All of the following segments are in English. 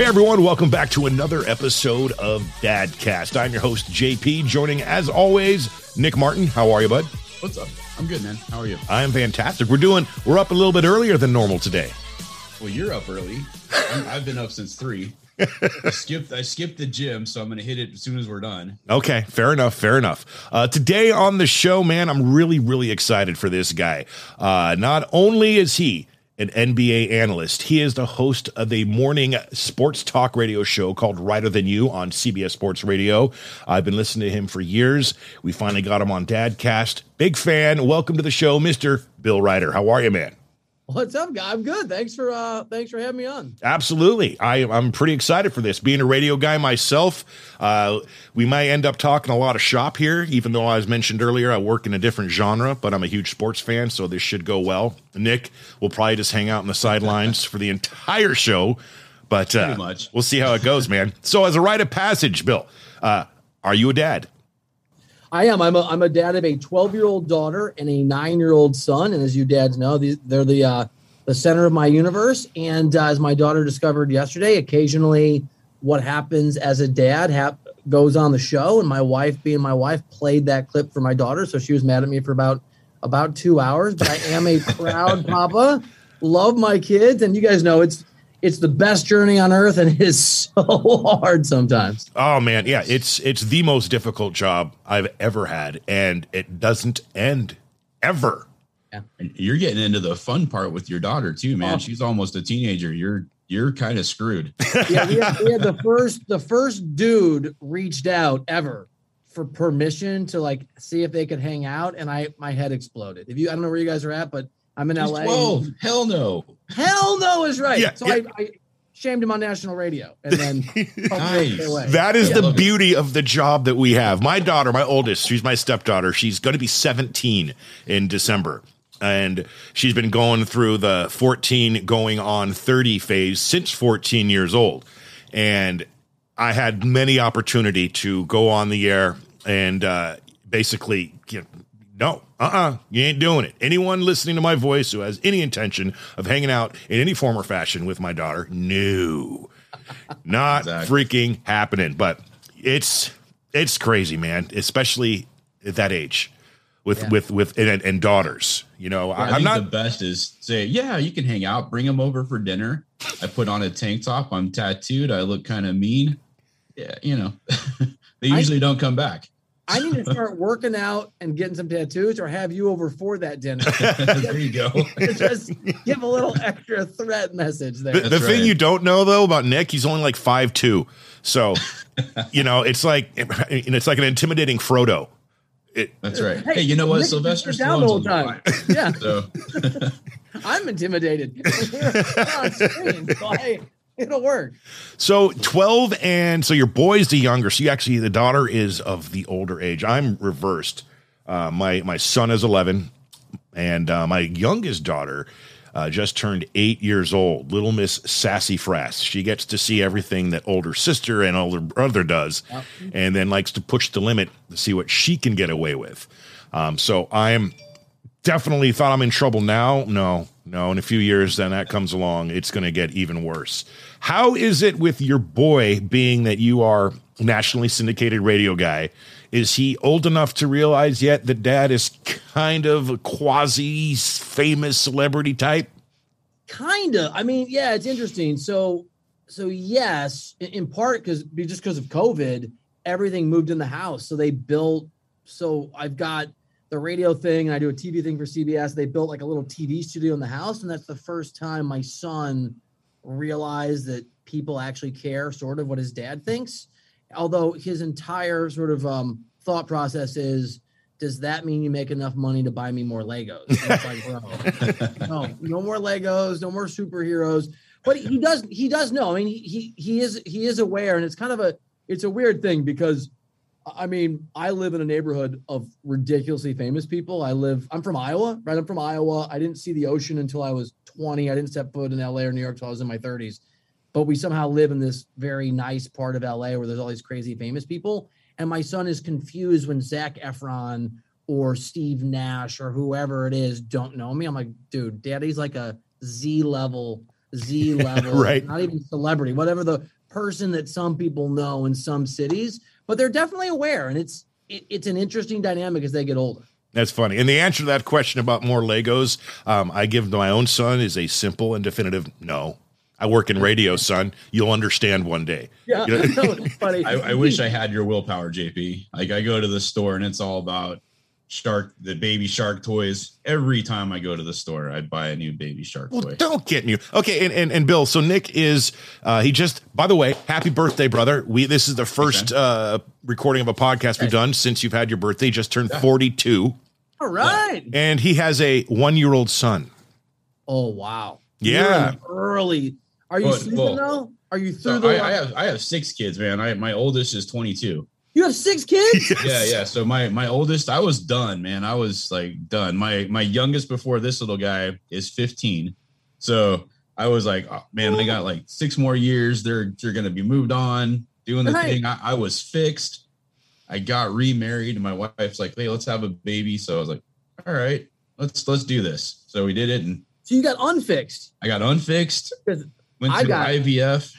Hey everyone, welcome back to another episode of Dadcast. I'm your host JP, joining as always Nick Martin. How are you, bud? What's up? I'm good, man. How are you? I am fantastic. We're doing we're up a little bit earlier than normal today. Well, you're up early. i have been up since three. I skipped I skipped the gym, so I'm going to hit it as soon as we're done. Okay, fair enough, fair enough. Uh, today on the show, man, I'm really really excited for this guy. Uh, not only is he an NBA analyst. He is the host of a morning sports talk radio show called Reiter Than You on CBS Sports Radio. I've been listening to him for years. We finally got him on Dadcast. Big fan. Welcome to the show, Mr. Bill Reiter. How are you, man? What's up, guy? I'm good. Thanks for uh thanks for having me on. Absolutely. I I'm pretty excited for this. Being a radio guy myself, uh, we might end up talking a lot of shop here, even though I was mentioned earlier, I work in a different genre, but I'm a huge sports fan, so this should go well. Nick will probably just hang out on the sidelines for the entire show, but uh, we'll see how it goes, man. So as a rite of passage, Bill, uh, are you a dad? I am. I'm a, I'm a dad of a 12 year old daughter and a nine year old son. And as you dads know, they're the uh, the center of my universe. And uh, as my daughter discovered yesterday, occasionally what happens as a dad hap- goes on the show. And my wife, being my wife, played that clip for my daughter, so she was mad at me for about about two hours. But I am a proud papa. Love my kids, and you guys know it's it's the best journey on earth and it is so hard sometimes. Oh man, yeah, it's it's the most difficult job I've ever had and it doesn't end ever. Yeah. You're getting into the fun part with your daughter too, man. Oh. She's almost a teenager. You're you're kind of screwed. yeah, we had, we had the first the first dude reached out ever for permission to like see if they could hang out and I my head exploded. If you I don't know where you guys are at, but I'm in She's LA. 12. Hell no. Hell no is right. Yeah, so yeah. I, I, shamed him on national radio and then nice. that is yeah, the beauty it. of the job that we have. My daughter, my oldest, she's my stepdaughter. She's going to be 17 in December. And she's been going through the 14 going on 30 phase since 14 years old. And I had many opportunity to go on the air and uh, basically you know, no, uh uh-uh, uh you ain't doing it. Anyone listening to my voice who has any intention of hanging out in any form or fashion with my daughter, no, not exactly. freaking happening. But it's it's crazy, man, especially at that age with yeah. with with and, and, daughters. You know, I, am not the best is say, yeah, you can hang out, bring them over for dinner. I put on a tank top. I'm tattooed. I look kind of mean. Yeah, you know, they usually I, don't come back. I need to start working out and getting some tattoos or have you over for that dinner. there you go. Just give a little extra threat message there. The, the right. thing you don't know though about Nick, he's only like five two. So, you know, it's like and it's like an intimidating Frodo. It, That's right. Hey, hey you know what? Nick Sylvester down the whole time. Yeah. So. I'm intimidated. on screen, so I, It'll work. So 12 and so your boy's the younger. So you actually the daughter is of the older age. I'm reversed. Uh, my my son is 11 and uh, my youngest daughter uh, just turned eight years old. Little Miss Sassy Frass. She gets to see everything that older sister and older brother does, yep. and then likes to push the limit to see what she can get away with. Um, so I'm definitely thought I'm in trouble now. No, no. In a few years, then that comes along, it's going to get even worse. How is it with your boy, being that you are nationally syndicated radio guy? Is he old enough to realize yet that dad is kind of a quasi famous celebrity type? Kind of. I mean, yeah, it's interesting. So, so yes, in part because just because of COVID, everything moved in the house. So they built. So I've got the radio thing and I do a TV thing for CBS. They built like a little TV studio in the house, and that's the first time my son realized that people actually care sort of what his dad thinks. Although his entire sort of um, thought process is, does that mean you make enough money to buy me more Legos? like, bro, no, no more Legos, no more superheroes. But he does, he does know. I mean, he, he he is he is aware, and it's kind of a it's a weird thing because I mean, I live in a neighborhood of ridiculously famous people. I live, I'm from Iowa, right? I'm from Iowa. I didn't see the ocean until I was 20. I didn't step foot in LA or New York until I was in my 30s. But we somehow live in this very nice part of LA where there's all these crazy famous people. And my son is confused when Zac Efron or Steve Nash or whoever it is don't know me. I'm like, dude, daddy's like a Z level Z level, Right. Not even celebrity, whatever the person that some people know in some cities, but they're definitely aware, and it's it, it's an interesting dynamic as they get older. That's funny. And the answer to that question about more Legos, um, I give to my own son is a simple and definitive no. I work in radio, son. You'll understand one day. Yeah, You know- no, funny. I, I wish I had your willpower, JP. Like I go to the store and it's all about shark, the baby shark toys. Every time I go to the store, I buy a new baby shark Well, toy. don't get me. Okay, and, and and Bill. So Nick is uh, he just. By the way, happy birthday, brother. We this is the first uh, recording of a podcast we've done since you've had your birthday. He Just turned forty two, All right. and he has a one year old son. Oh wow. Yeah. You're early. Are you Well, sleeping well, though? Are you So through the? I, I have I have six kids, man. I my oldest is 22. You have six kids. Yeah, yeah. So my my oldest, I was done, man. I was like done. My my youngest before this little guy is 15. So I was like, oh, man, I got like six more years. They're they're gonna be moved on, doing the Right. thing. I, I was fixed. I got remarried, and my wife's like, hey, let's have a baby. So I was like, all right, let's let's do this. So we did it, and So you got unfixed. I got unfixed. Went I to got- IVF.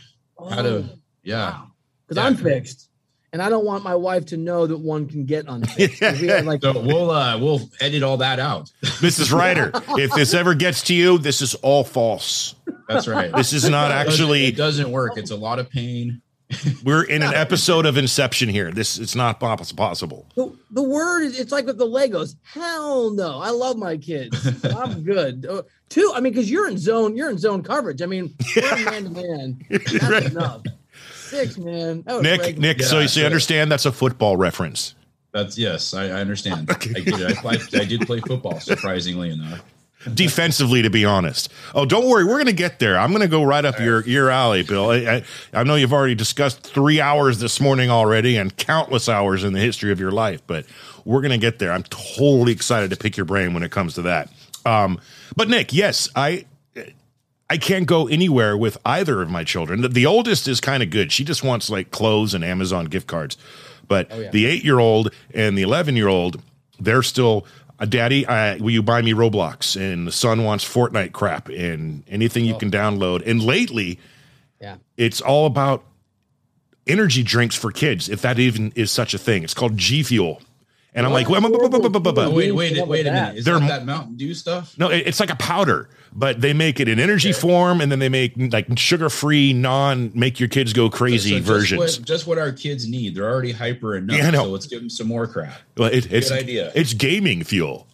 Had a oh, yeah. Because Yeah. I'm fixed, and I don't want my wife to know that one can get unfixed. 'Cause we had, like, So we'll uh we'll edit all that out. Mrs. Reiter, if this ever gets to you, this is all false. That's right. This is not It doesn't- actually. it doesn't work. It's a lot of pain. We're in an episode of Inception here. This it's not possible. the, the word is it's like with the Legos. Hell no. I love my kids. I'm good. Uh, two, I mean, because you're in zone, you're in zone coverage. I mean, we're man to man. That's Right. enough. Six, man. That Nick, break me. Nick. so Yeah, you so- understand that's a football reference. That's yes, I, I understand. I get it. I, I, I did play football, surprisingly enough. defensively, to be honest. Oh, don't worry, we're going to get there. I'm going to go right up your your alley, Bill. I, I, I know you've already discussed three hours this morning already, and countless hours in the history of your life, but we're going to get there. I'm totally excited to pick your brain when it comes to that. Um, but Nick, yes, I. I can't go anywhere with either of my children. The, the oldest is kind of good. She just wants like clothes and Amazon gift cards. But Oh, yeah. the eight year old and the 11 year old, they're still, uh, Daddy, uh, will you buy me Roblox? And the son wants Fortnite crap and anything you can download. And lately, Yeah. it's all about energy drinks for kids, if that even is such a thing. It's called G Fuel. And I'm like, Oh, wait, Wait, wait, wait a minute. that? Is They're- that that Mountain Dew stuff? no, it's like a powder, but they make it in energy form, and then they make like sugar-free, non make your kids go crazy So just versions. What, just what our kids need. They're already hyper enough. Yeah, I know. So let's give them some more crap. Well, it, it's idea. It's gaming fuel.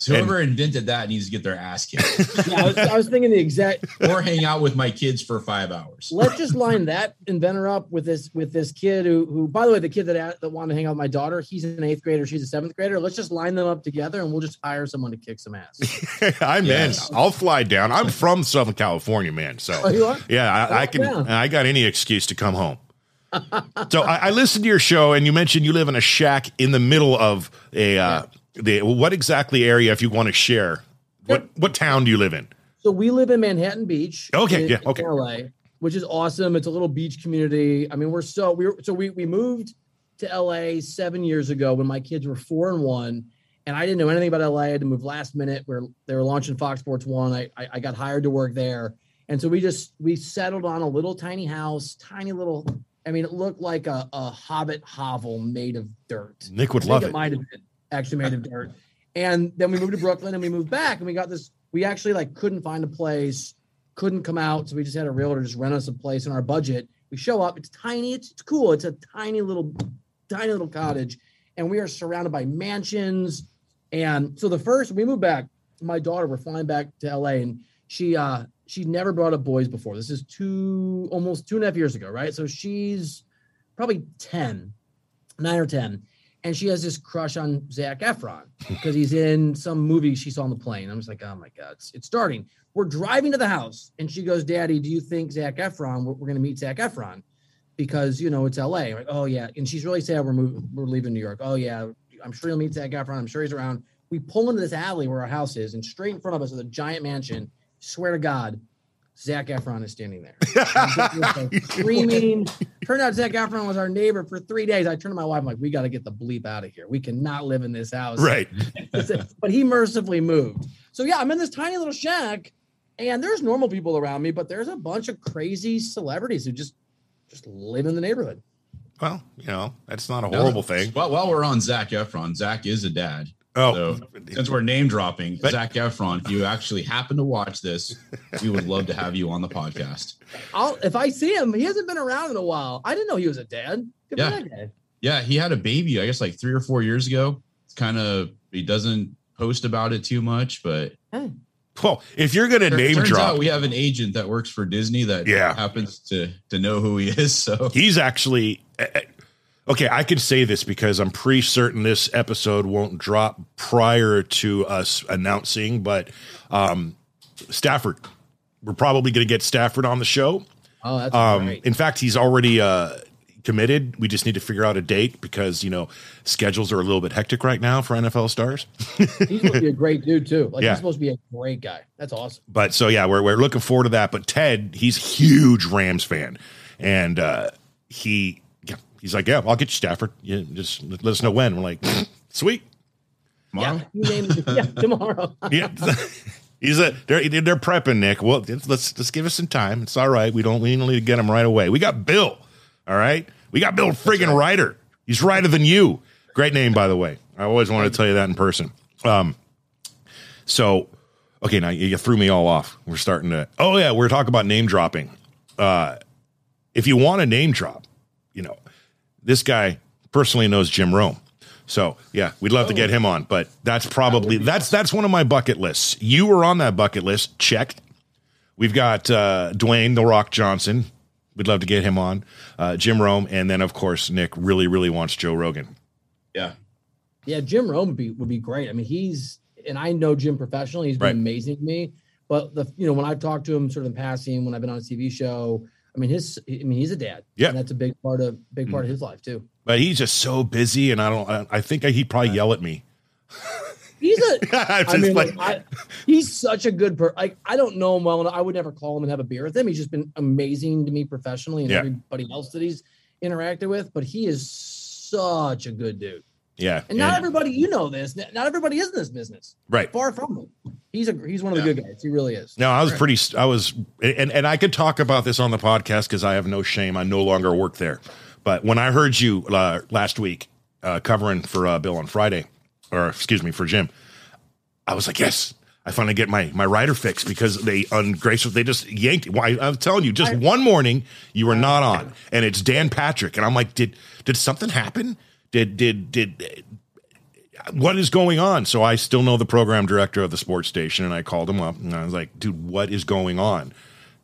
So whoever invented that needs to get their ass kicked Yeah, I was, I was thinking the exact. or hang out with my kids for five hours. Let's just line that inventor up with this with this kid who who by the way the kid that that wanted to hang out with my daughter he's an eighth grader she's a seventh grader let's just line them up together and we'll just hire someone to kick some ass. I'm Yes. in. I'll fly down. I'm from Southern California, man. So Oh, you are? yeah, I, I can. yeah. I got any excuse to come home. so I, I listened to your show, and you mentioned you live in a shack in the middle of a. Uh, the what exactly area, if you want to share? What what town do you live in? So we live in Manhattan Beach. Okay, in- yeah, in okay. LA, which is awesome. It's a little beach community. I mean, we're so we were so we we moved to LA seven years ago when my kids were four and one, and I didn't know anything about LA. I had to move last minute. Where they were launching Fox Sports One. I, I I got hired to work there, and so we just we settled on a little tiny house, tiny little. I mean, it looked like a, a Hobbit hovel made of dirt. Nick would love it it. might have been actually made of dirt. And then we moved to Brooklyn and we moved back and we got this. We actually like couldn't find a place, couldn't come out. So we just had a realtor just rent us a place in our budget. We show up, it's tiny, it's, it's cool. It's a tiny little, tiny little cottage. And we are surrounded by mansions. And so the first we moved back, my daughter, we're flying back to LA and she uh she never brought up boys before. This is two almost two and a half years ago, right? So she's probably 10, nine or 10 and she has this crush on Zac Efron because he's in some movie she saw on the plane. I'm just like, oh my god, it's, it's starting. We're driving to the house, and she goes, "Daddy, do you think Zac Efron? We're, we're going to meet Zac Efron because you know it's L.A." Like, oh yeah, and she's really sad we're moving, we're leaving New York. Oh yeah, I'm sure you'll meet Zac Efron. I'm sure he's around. We pull into this alley where our house is, and straight in front of us is a giant mansion. Swear to God, Zac Efron is standing there. screaming. Turned out Zac Efron was our neighbor for three days. I turned to my wife, I'm like, we got to get the bleep out of here. We cannot live in this house. right. but he mercifully moved. So yeah, I'm in this tiny little shack, And there's normal people around me, but there's a bunch of crazy celebrities who just just live in the neighborhood. Well, you know, that's not a horrible thing. Well, while we're on Zac Efron, Zac is a dad. Oh, So since we're name dropping, But- Zac Efron, if you actually happen to watch this, we would love to have you on the podcast. I'll if I see him, he hasn't been around in a while. I didn't know he was a dad. Good Yeah. for. Yeah, he had a baby, I guess like three or four years ago. It's kind of he doesn't post about it too much, but Hey, well, if you're gonna name turns drop, out we have an agent that works for Disney that Yeah. happens to to know who he is. So he's actually okay. I can say this because I'm pretty certain this episode won't drop prior to us announcing, but um, Stafford, we're probably going to get Stafford on the show. oh, that's Um, great. in fact, he's already uh, committed. We just need to figure out a date because you know schedules are a little bit hectic right now for NFL stars. He's supposed to be a great dude too. Like Yeah. he's supposed to be a great guy. That's awesome. But so yeah, we're we're looking forward to that. But Ted, he's a huge Rams fan, and uh, he he's like, yeah, I'll get you Stafford. Yeah, just let us know when. We're like, sweet. tomorrow. Yeah, you name it. yeah, tomorrow. Yeah. He's a they're they're prepping Nick. Well, let's let's give us some time. It's all right. We don't we don't need to get him right away. We got Bill. All right. We got Bill friggin' Reiter. He's Reiter than you. Great name, by the way. I always wanted to tell you that in person. Um, so okay, now you, you threw me all off. We're starting to. Oh yeah, we're talking about name dropping. Uh, if you want a name drop, you know, this guy personally knows Jim Rome. So yeah, we'd love to get him on, but that's probably that's that's one of my bucket lists. You were on that bucket list. Check. We've got uh, Dwayne the Rock Johnson. We'd love to get him on. Uh, Jim Rome, and then of course Nick really really wants Joe Rogan. Yeah. Yeah, Jim Rome would be would be great. I mean, he's and I know Jim professionally. He's been Right. amazing to me. But the you know when I've talked to him sort of in passing, when I've been on a TV show, I mean his I mean he's a dad. Yeah. and that's a big part of big part of mm. his life too. But he's just so busy, and I don't. I, I think he'd probably yell at me. He's a I mean, like- like, I, he's such a good person. Like, I don't know him well enough. I would never call him and have a beer with him. He's just been amazing to me professionally and Yeah. everybody else that he's interacted with. But he is such a good dude. Yeah, And not and- everybody, you know this. Not everybody is in this business. right. Far from it. He's a he's one of the Yeah. good guys. He really is. No, I was pretty. I was, and and I could talk about this on the podcast because I have no shame. I no longer work there. But when I heard you uh, last week uh, covering for uh, Bill on Friday, or excuse me, for Jim, I was like, yes, I finally get my my Reiter fix because they ungraceful. They just yanked. Why I'm telling you, just one morning you were not on, and it's Dan Patrick, and I'm like, did did something happen? Did did did what is going on? So I still know the program director of the sports station, and I called him up and I was like, dude, what is going on?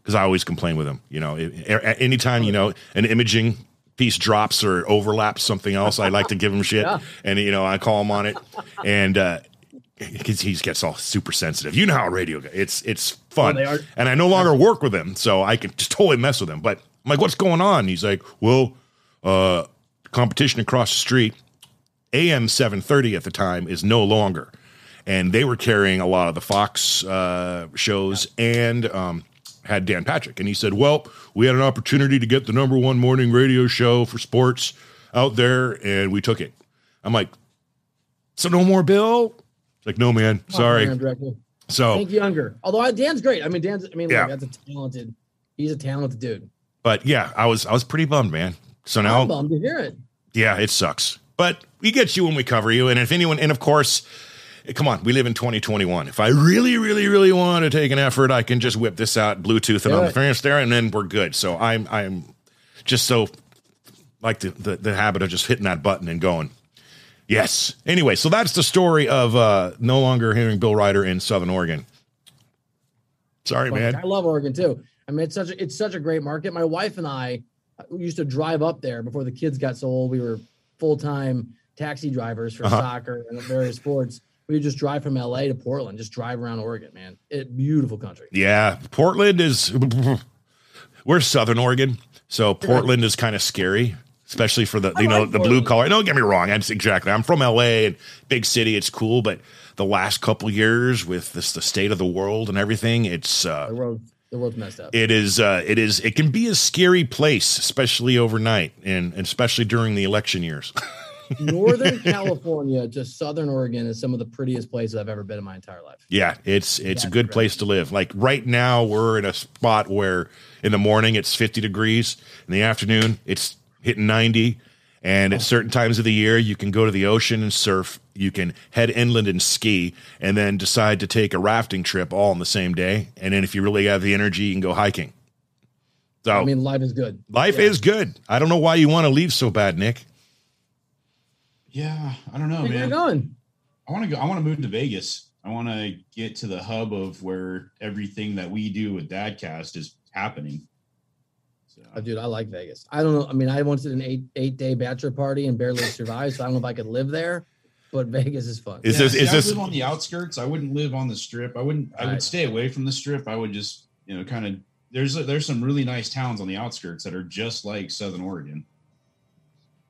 Because I always complain with him. You know, anytime you know an imaging piece drops or overlaps something else, I like to give him shit, Yeah. and you know I call him on it, and uh, because he gets all super sensitive. You know how radio goes. It's it's fun, are- and I no longer work with him, so I can just totally mess with him. But I'm like, what's going on? He's like, well, uh, competition across the street AM 730 at the time is no longer. And they were carrying a lot of the Fox uh, shows and um, had Dan Patrick. And he said, Well, we had an opportunity to get the number one morning radio show for sports out there, and we took it. I'm like, So no more Bill? It's like, No, man. On, Sorry. director. So, Think younger. Although Dan's great. I mean, Dan's. I mean, Yeah. look, that's a talented. He's a talented dude. but yeah, I was I was pretty bummed, man. So now I'm bummed to hear it. Yeah, it sucks. But we get you when we cover you. And if anyone, and of course, come on, we live in 2021. If I really, really, really want to take an effort, I can just whip this out, Bluetooth it Do on the fence there, and then we're good. So I'm, I'm just so like the, the, the habit of just hitting that button and going, yes. Anyway, so that's the story of uh, no longer hearing Bill Reiter in Southern Oregon. Sorry, man. I love Oregon too. I mean, it's such a, it's such a great market. My wife and I we used to drive up there before the kids got so old. We were full time taxi drivers for Uh-huh. soccer and various sports. We would just drive from LA to Portland, just drive around Oregon, man. It beautiful country. Yeah, Portland is we're Southern Oregon, so Portland is kind of scary, especially for the you know like the blue collar. Don't get me wrong, that's exactly. I'm from LA and big city. It's cool, but the last couple years with this the state of the world and everything, it's uh, The the road's messed up. it is uh, it is it can be a scary place, especially overnight and, and especially during the election years. Northern California to Southern Oregon is some of the prettiest places I've ever been in my entire life. Yeah, it's it's a good place to live. Like right now, we're in a spot where in the morning it's 50 degrees, in the afternoon it's hitting 90, and Oh. at certain times of the year you can go to the ocean and surf. You can head inland and ski, and then decide to take a rafting trip all in the same day. And then if you really have the energy, you can go hiking. So I mean, life is good. life yeah. is good. I don't know why you want to leave so bad, Nick. Yeah, I don't know, Where you man. going? I want to go. I want to move to Vegas. I want to get to the hub of where everything that we do with Dadcast is happening. So, Oh, dude, I like Vegas. I don't know. I mean, I once did an eight eight day bachelor party and barely survived, so I don't know if I could live there. But Vegas is fun. Is Yeah, this see, is I this live on the outskirts? I wouldn't live on the strip. I wouldn't. I Right. would stay away from the strip. I would just, you know, kind of. There's there's some really nice towns on the outskirts that are just like Southern Oregon.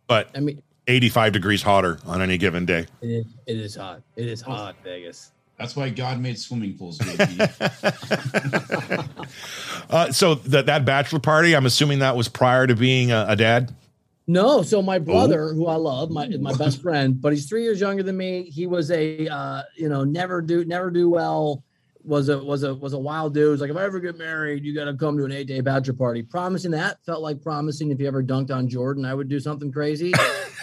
but I mean, 85 degrees hotter on any given day? it is, it is hot. It is hot, Vegas. That's why God made swimming pools. Uh, so that that bachelor party, I'm assuming that was prior to being a, a dad. No, so my brother, who I love, my my best friend, but he's three years younger than me. He was a uh, you know never do never do well. Was a was a was a wild dude. Was like if I ever get married, you got to come to an eight day bachelor party. Promising that felt like promising if you ever dunked on Jordan, I would do something crazy.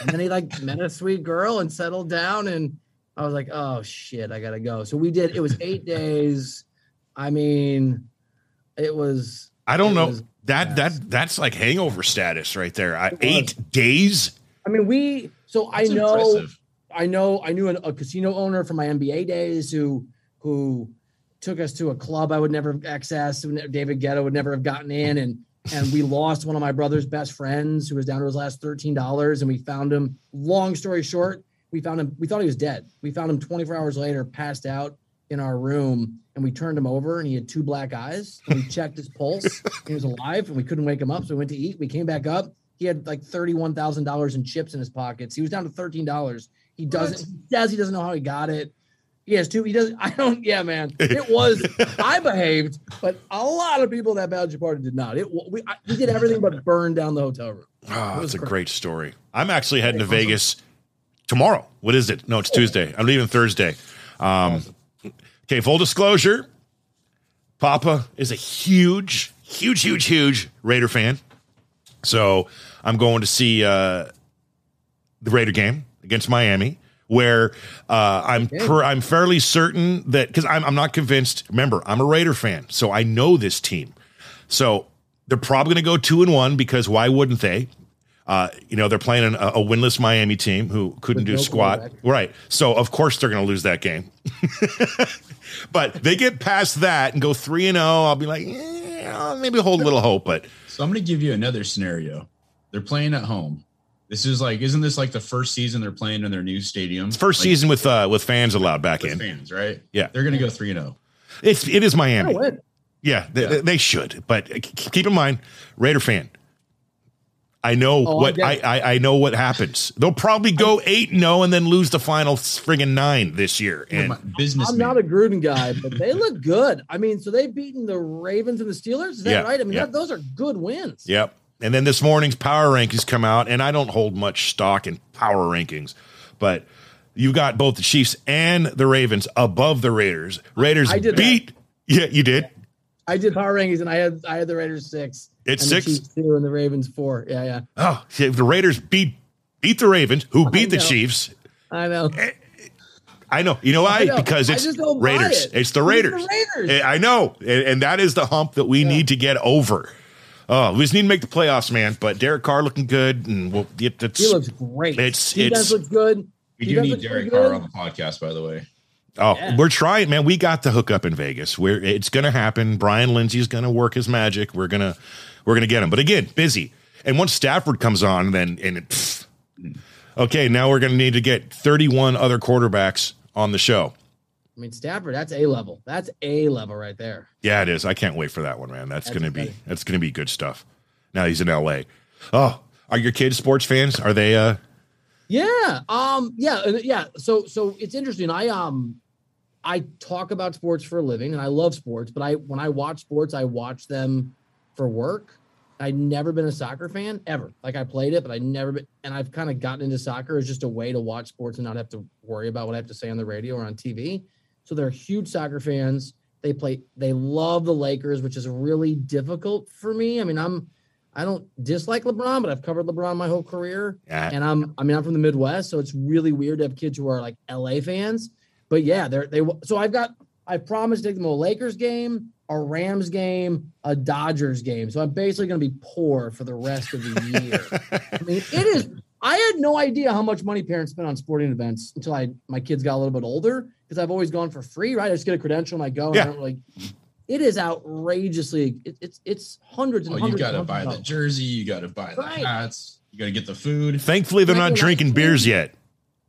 and then he like met a sweet girl and settled down, and I was like, oh shit, I gotta go. So we did. It was eight days. I mean, it was. I don't know that fast. that that's like hangover status right there. I, eight days. I mean, we. So I know. impressive. I know I knew a, a casino owner from my NBA days who who took us to a club I would never have accessed. David Guetta would never have gotten in, and and we lost one of my brother's best friends who was down to his last thirteen dollars, and we found him. Long story short, we found him. We thought he was dead. We found him 24 hours later, passed out in our room, and we turned him over, and he had two black eyes. We checked his pulse. He was alive, and we couldn't wake him up, so we went to eat. We came back up. He had like thirty-one thousand dollars in chips in his pockets. He was down to thirteen dollars. He doesn't. He says he doesn't know how he got it. He has two. He doesn't. I don't. Yeah, man. It was. I behaved, but a lot of people at that bachelor party did not. It. We. I, we did everything but burn down the hotel room. Oh, that's a great story. I'm actually heading to Vegas tomorrow. What is it? No, it's Tuesday. I'm leaving Thursday. Um, okay, full disclosure. Papa is a huge, huge, huge, huge Raider fan. So I'm going to see uh, the Raider game against Miami, where uh, I'm Okay. per, I'm fairly certain that because I'm I'm not convinced. Remember, I'm a Raider fan, so I know this team. So they're probably going to go two and one because why wouldn't they? Uh, you know, they're playing an, a, a winless Miami team who couldn't With do no squat. Right. So of course they're going to lose that game. but they get past that and go three and zero. I'll be like, eh, I'll maybe hold a little hope. But So I'm going to give you another scenario. They're playing at home. This is like, isn't this like the first season they're playing in their new stadium? first Like, season with uh, with fans allowed back with in. fans, right? Yeah. They're going to go three and oh. zero. It's it is Miami. Yeah, they, Yeah. they should. But keep in mind, Raider fan. I know Oh, what I. I I know what happens. They'll probably go eight no oh and then lose the final friggin' nine this year. And Business. I'm not a Gruden guy, but they look good. I mean, so they've beaten the Ravens and the Steelers. Is that Yeah, right? I mean, yeah. that, those are good wins. Yep. And then this morning's power rankings come out, and I don't hold much stock in power rankings, but you got both the Chiefs and the Ravens above the Raiders. Raiders I did that. beat. Yeah, you did. I did power rankings, and I had I had the Raiders six. It's six? The Chiefs two, and the Ravens four. Yeah, yeah. Oh, see, the Raiders beat beat the Ravens, who beat the. Chiefs. I know. I know. You know why? Know. Because it's just don't Raiders. it. It's the Raiders. the Raiders. Eh, I know, and, and that is the hump that we Yeah. need to get over. Oh, we just need to make the playoffs, man. But Derek Carr looking good, and we'll get that's He looks great. It's- Defense it's- looks good. We Defense do need looks Derek Carr good. on the podcast, by the way. Oh, Yeah. we're trying, man. We got the hookup in Vegas. We're it's going to happen. Brian Lindsay's going to work his magic. We're gonna we're gonna get him. But again, busy. And once Stafford comes on, then and it, pfft. okay, now we're going to need to get 31 other quarterbacks on the show. I mean, Stafford, that's a level. That's a level right there. Yeah, it is. I can't wait for that one, man. That's, That's going to be that's going to be good stuff. Now he's in L.A. Oh, are your kids sports fans? Are they? uh Yeah. Um. Yeah. Yeah. So. So it's interesting. I um. I talk about sports for a living, and I love sports. But I when I watch sports, I watch them for work. I'd never been a soccer fan ever. Like I played it, but I never been, and I've kind of gotten into soccer as just a way to watch sports and not have to worry about what I have to say on the radio or on TV. So they're huge soccer fans. They play, they love the Lakers, which is really difficult for me. I mean, I'm, I don't dislike LeBron, but I've covered LeBron my whole career. Yeah. And I'm, I mean, I'm from the Midwest, so it's really weird to have kids who are like LA fans. But yeah, they're, they, so I've got, I promised to take them a Lakers game, a Rams game, a Dodgers game. So I'm basically going to be poor for the rest of the year. I mean, it is. I had no idea how much money parents spend on sporting events until I my kids got a little bit older because I've always gone for free, right? I just get a credential and I go. Yeah. And I don't like. It is outrageously. It, it's it's hundreds and Oh, you got to buy the jersey. You got to buy the Right. hats. You got to get the food. Thankfully, they're not drinking beers yet.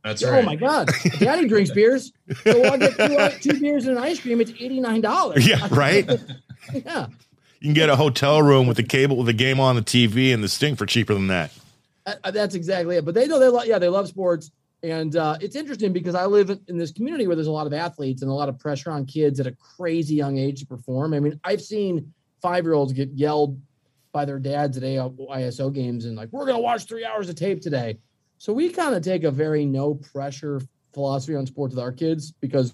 That's dollars. right. Oh my god! Daddy drinks beers, so I'll get two, uh, two beers and an ice cream. It's eighty nine dollars. Yeah, right? yeah. You can get a hotel room with the cable with the game on the TV and the sting for cheaper than that. Uh, that's exactly it. But they know they love, yeah, they love sports. And uh, it's interesting because I live in- in this community where there's a lot of athletes and a lot of pressure on kids at a crazy young age to perform. I mean, I've seen five year olds get yelled by their dads at ISO games and like, we're going to watch three hours of tape today. So we kind of take a very no pressure philosophy on sports with our kids because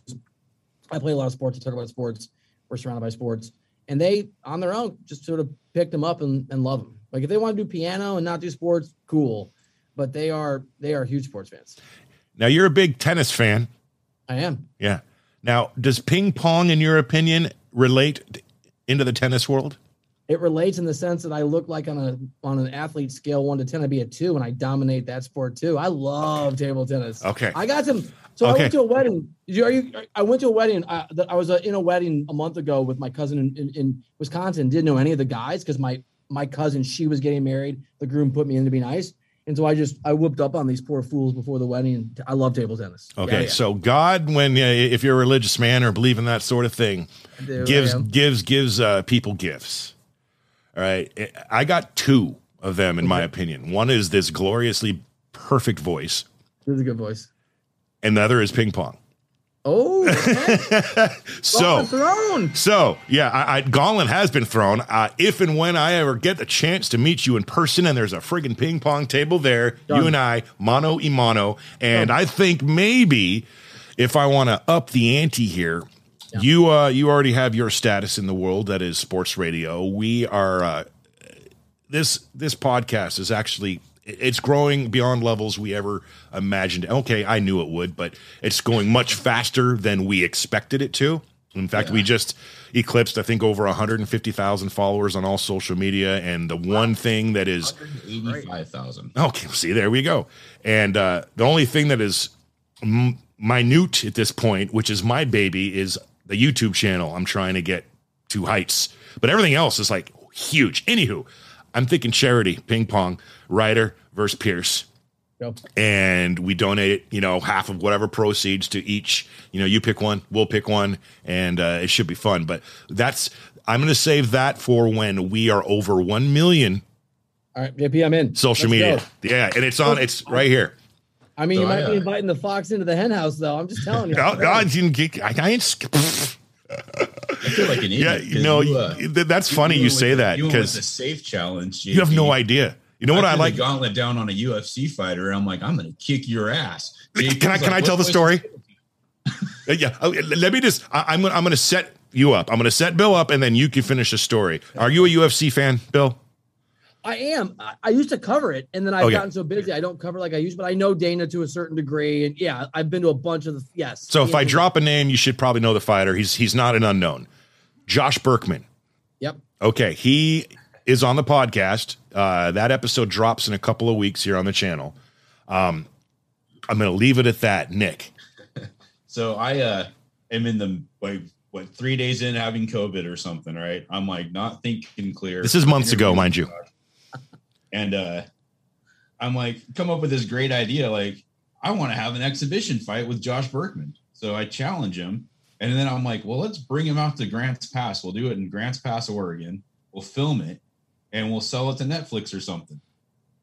I play a lot of sports. I talk about sports. We're surrounded by sports. And they, on their own, just sort of pick them up and, and love them. Like if they want to do piano and not do sports, cool. But they are they are huge sports fans. Now, you're a big tennis fan. I am. Yeah. Now, does ping pong, in your opinion, relate into the tennis world? It relates in the sense that I look like on a on an athlete scale one to ten, I'd be a two, and I dominate that sport too. I love table tennis. Okay. I got some. So I went to a wedding. You? Are you? I went to a wedding. Uh, that I was uh, in a wedding a month ago with my cousin in, in, in Wisconsin. Didn't know any of the guys because my my cousin she was getting married. The groom put me in to be nice, and so I just I whooped up on these poor fools before the wedding. I love table tennis. Okay. Yeah, yeah. So, God, when, uh, if you're a religious man or believe in that sort of thing, do, gives gives gives uh, people gifts. All right, I got two of them in my opinion. One is this gloriously perfect voice, This is a good voice. and the other is ping pong. Oh, okay. So, thrown. so yeah, I, I, gauntlet has been thrown. Uh, if and when I ever get the chance to meet you in person, and there's a friggin' ping pong table there, Done. you and I, mano y mano, and Done. I think maybe if I want to up the ante here, you uh, you already have your status in the world that is sports radio. We are uh, this this podcast is actually it's growing beyond levels we ever imagined. Okay, I knew it would, but it's going much faster than we expected it to. In fact, we just eclipsed, I think, over 150,000 followers on all social media. And the one thing that is Eighty-five thousand. Okay, see, there we go. And uh, the only thing that is m- minute at this point, which is my baby, is the YouTube channel. I'm trying to get to heights, but everything else is like huge. Anywho, I'm thinking charity, ping pong, Reiter versus Pierce. Go. And we donate, you know, half of whatever proceeds to each. You know, you pick one, we'll pick one, and uh, it should be fun. But that's I'm going to save that for when we are over one million All right, JP, I'm in. social Let's media. go. Yeah, and it's on. It's right here. I mean, you So I, might be uh, inviting the fox into the hen house, though. I'm just telling you. No, no, I didn't get- I, I ain't. sk- I feel like an idiot. you 'cause know, you, uh, th- that's funny you went say with- that because went with the safe challenge. you have no idea. You know what I threw like? Gauntlet down on a UFC fighter. I'm like, I'm going to kick your ass. Can I can like, I tell the story? is it?" Uh, yeah, oh, let me just. I, I'm gonna, I'm going to set you up. I'm going to set Bill up, and then you can finish the story. Are you a UFC fan, Bill? I am. I, I used to cover it, and then I've Okay. gotten so busy I don't cover like I used. But I know Dana to a certain degree, and yeah, I've been to a bunch of the yes. So if I Yeah. drop a name, you should probably know the fighter. He's he's not an unknown. Josh Burkman. yep, Okay, he is on the podcast. Uh, that episode drops in a couple of weeks here on the channel. Um, I'm going to leave it at that, Nick. So I uh, am in the like what three days in having COVID or something, right? I'm like not thinking clear. This is months ago, mind you. Josh. And uh, I'm like, come up with this great idea. Like, I want to have an exhibition fight with Josh Burkman. So I challenge him. And then I'm like, well, let's bring him out to Grants Pass. We'll do it in Grants Pass, Oregon. We'll film it and we'll sell it to Netflix or something.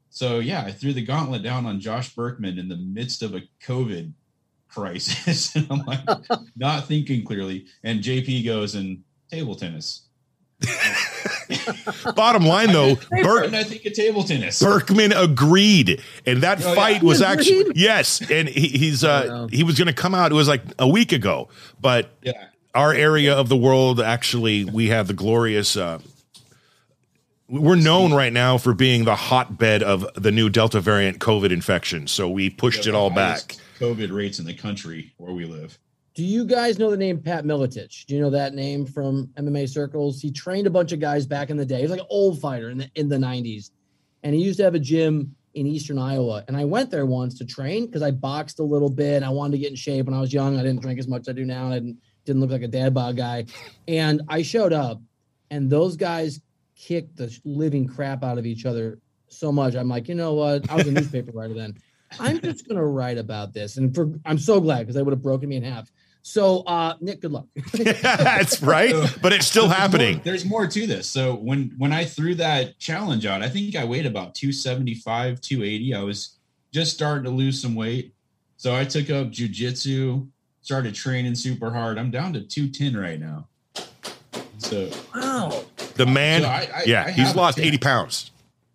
So yeah, I threw the gauntlet down on Josh Burkman in the midst of a COVID crisis. and I'm like, not thinking clearly. And JP goes and table tennis. Bottom line, though, Burke, And I think of table tennis. Burkman agreed, and that Oh, fight He was actually yes, and he, he's uh he was going to come out. It was like a week ago, but Yeah. our area of the world actually we have the glorious. uh we're known right now for being the hotbed of the new Delta variant COVID infection, so we pushed it all back. COVID rates in the country where we live. Do you guys know the name Pat Miletich? Do you know that name from MMA circles? He trained a bunch of guys back in the day. He's like an old fighter in the in the 90s. And he used to have a gym in eastern Iowa. And I went there once to train because I boxed a little bit. I wanted to get in shape when I was young. I didn't drink as much as I do now. And I didn't, didn't look like a dad bod guy. And I showed up and those guys kicked the living crap out of each other so much. I'm like, you know what? I was a newspaper writer then. I'm just gonna write about this. And for I'm so glad because they would have broken me in half. So uh Nick, good luck. That's right, but it's still There's happening. More, there's more to this. So when when I threw that challenge out, I think I weighed about 275, 280. I was just starting to lose some weight. So I took up jujitsu, started training super hard. I'm down to 210 right now. So Wow. The man, So I- I- yeah, I he's lost eighty pounds.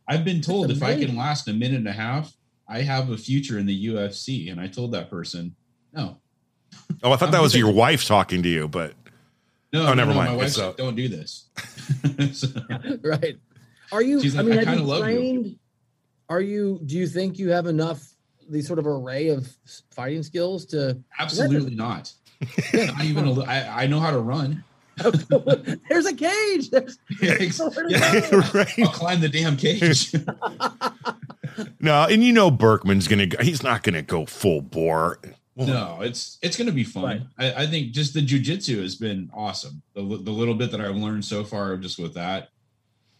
I've been told if I can last a minute and a half, I have a future in the UFC. And I told that person, no. Oh, I thought I'm that was good. your wife talking to you, but No, Oh, no, never no, mind. My wife's It's, like, don't do this. So- right. Are you She's I mean "I have kinda you love you." trained? Are you do you think you have enough these sort of array of fighting skills to Absolutely not. not even a li- I, I know how to run. Oh, there's a cage. There's nowhere to Yeah. go. right? I'll climb the damn cage. No, and you know Burkman's gonna. go He's not gonna go full bore. No, it's it's gonna be fun. I, I think just the jujitsu has been awesome. The, the little bit that I've learned so far just with that.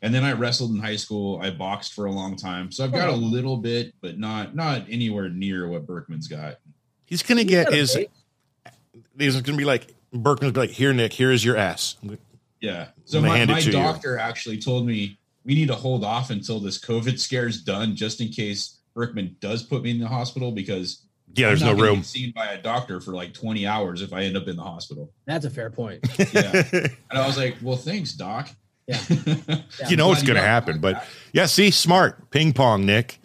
And then I wrestled in high school. I boxed for a long time. So I've got a little bit, but not not anywhere near what Burkman's got. He's gonna get his. cage. He's gonna be like Burkman's be like, here, Nick. Here's your ass. Yeah. So my, my to you. doctor actually told me we need to hold off until this COVID scare is done, just in case Burkman does put me in the hospital because Yeah, there's I'm no not gonna room. Be seen by a doctor for like 20 hours if I end up in the hospital. That's a fair point. Yeah. and I was like, well, thanks, doc. Yeah. you know it's Glad gonna happen, but back. yeah, see, smart ping pong, Nick.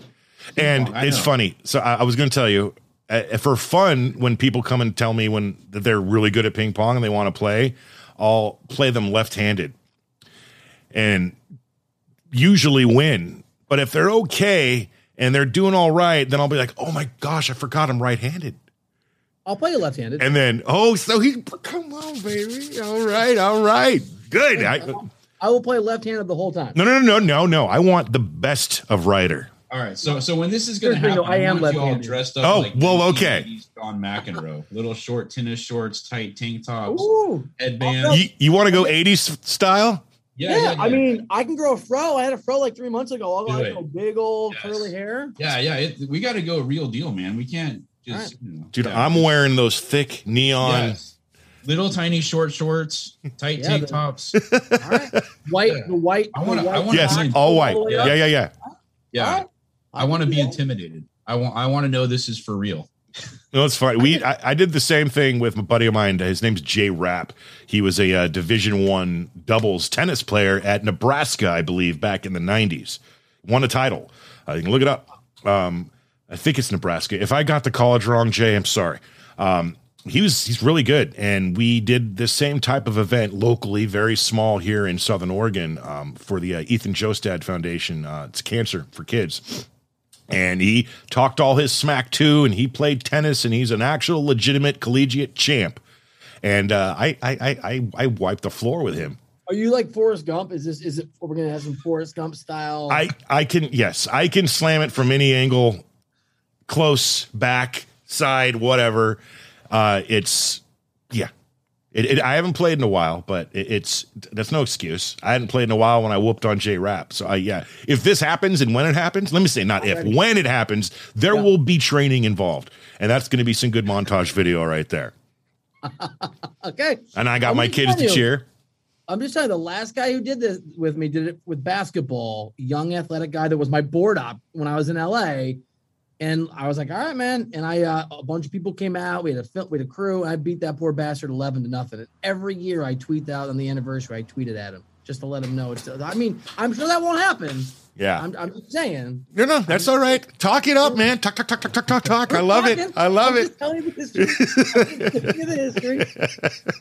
and pong, it's know. funny. So I, I was gonna tell you. Uh, for fun, when people come and tell me when that they're really good at ping pong and they want to play, I'll play them left-handed, and usually win. But if they're okay and they're doing all right, then I'll be like, "Oh my gosh, I forgot I'm right-handed." I'll play you left-handed. And then, oh, so he come on, baby. All right, all right, good. I, I will play left-handed the whole time. no, no, no, no, no. I want the best of Reiter. All right. So so when this is going to happen, thing, I am want you all left-handed. dressed up. Oh, like well, 1980s okay. John McEnroe, little short tennis shorts, tight tank tops, Ooh. headband. You, you want to go 80s style? Yeah, I mean, I can grow a fro. I had a fro like three months ago. I'll Do go it. like a big old Yes. curly hair. yeah, yeah. It, we got to go real deal, man. We can't just, you know, Dude, yeah. I'm wearing those thick neon. Yes. little tiny short shorts, tight Yeah, tank the- tops. All right. White, Yeah. the white. I wanna- the I white wanna Yes, all white. all Yeah, yeah, yeah. Yeah, All right. I want to be intimidated. I want I want to know this is for real. No, it's fine. We I, I did the same thing with a buddy of mine. His name's Jay Rapp. He was a uh, Division One doubles tennis player at Nebraska, I believe, back in the '90s. Won a title. Uh, you can look it up. Um, I think it's Nebraska. If I got the college wrong, Jay, I'm sorry. Um, he was he's really good, and we did the same type of event locally, very small here in Southern Oregon, um, for the uh, Ethan Jostad Foundation. Uh, it's cancer for kids and he talked all his smack too and he played tennis and he's an actual legitimate collegiate champ and uh, I, I I I I wiped the floor with him. Are you like Forrest Gump? Is this is it? We're gonna have some Forrest Gump style. I I can yes I can slam it from any angle, close, back, side, whatever. Uh, it's yeah. It, it, I haven't played in a while, but it, it's that's no excuse. I hadn't played in a while when I whooped on J Rap. So I yeah, if this happens and when it happens, let me say not if when it happens, there Yeah. will be training involved, and that's going to be some good montage video right there. okay. And I got I'm my kids to you. cheer. I'm just telling you, the last guy who did this with me did it with basketball, young athletic guy that was my board op when I was in LA. And I was like, all right, man. And I, uh, a bunch of people came out. We had a we had a crew. I beat that poor bastard 11 to nothing. And every year I tweet out on the anniversary, I tweeted at him. just to let him know. It's. I mean, I'm sure that won't happen. Yeah. I'm, I'm just saying. No, no, that's all right. Talk it up, man. Talk, talk, talk, talk, talk, talk, talk. I love it. I love it. just telling you the history. I'm just telling you the history.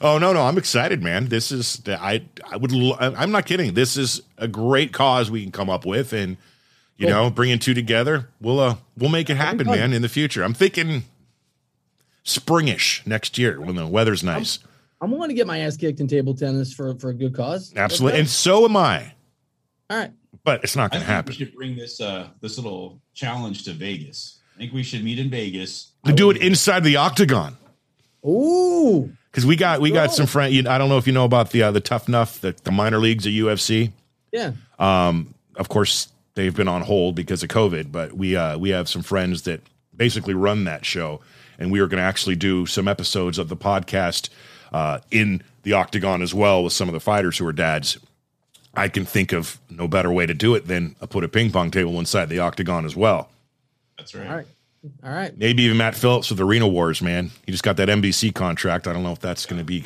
Oh no, no, I'm excited, man. This is I I would I'm not kidding. This is a great cause we can come up with, and you Cool. know, bringing two together, we'll uh we'll make it happen, man. In the future, I'm thinking springish next year when the weather's nice. I'm willing to get my ass kicked in table tennis for for a good cause. Absolutely, Okay. and so am I. All right. But it's not going to happen. we should bring this uh this little challenge to Vegas. I think we should meet in Vegas. To do it inside the octagon. Ooh. Because we got we got Go. some friend. you- I don't know if you know about the uh, the tough enough the, the minor leagues at UFC. Yeah. Um, of course, they've been on hold because of COVID, but we uh, we have some friends that basically run that show, and we are going to actually do some episodes of the podcast uh, in the octagon as well with some of the fighters who are dads. I can think of no better way to do it than uh, put a ping pong table inside the octagon as well. That's right. All right. All right. Maybe even Matt Phillips with Arena Wars, man. He just got that NBC contract. I don't know if that's going to be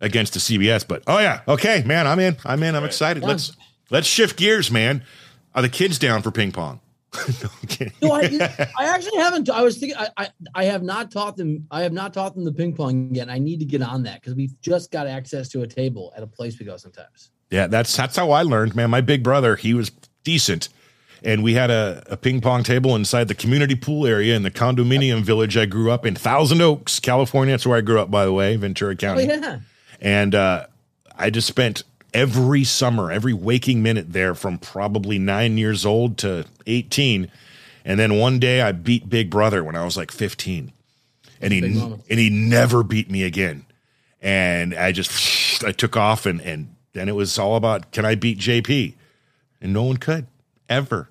against the CBS, but oh yeah, okay, man, I'm in. I'm in. I'm excited. Yeah. Let's let's shift gears, man. Are the kids down for ping pong? no. No, I, I actually haven't. I was thinking. I, I I have not taught them. I have not taught them the ping pong yet. I need to get on that because we've just got access to a table at a place we go sometimes. Yeah, that's that's how I learned, man. My big brother, he was decent. And we had a, a ping pong table inside the community pool area in the condominium village I grew up in, Thousand Oaks, California. That's where I grew up, by the way, Ventura Oh County. yeah. And uh, I just spent every summer, every waking minute there from probably nine years old to 18. And then one day I beat Big Brother when I was like 15. And he, and he never beat me again. And I just, I took off and, and then it was all about, can I beat JP? And no one could ever.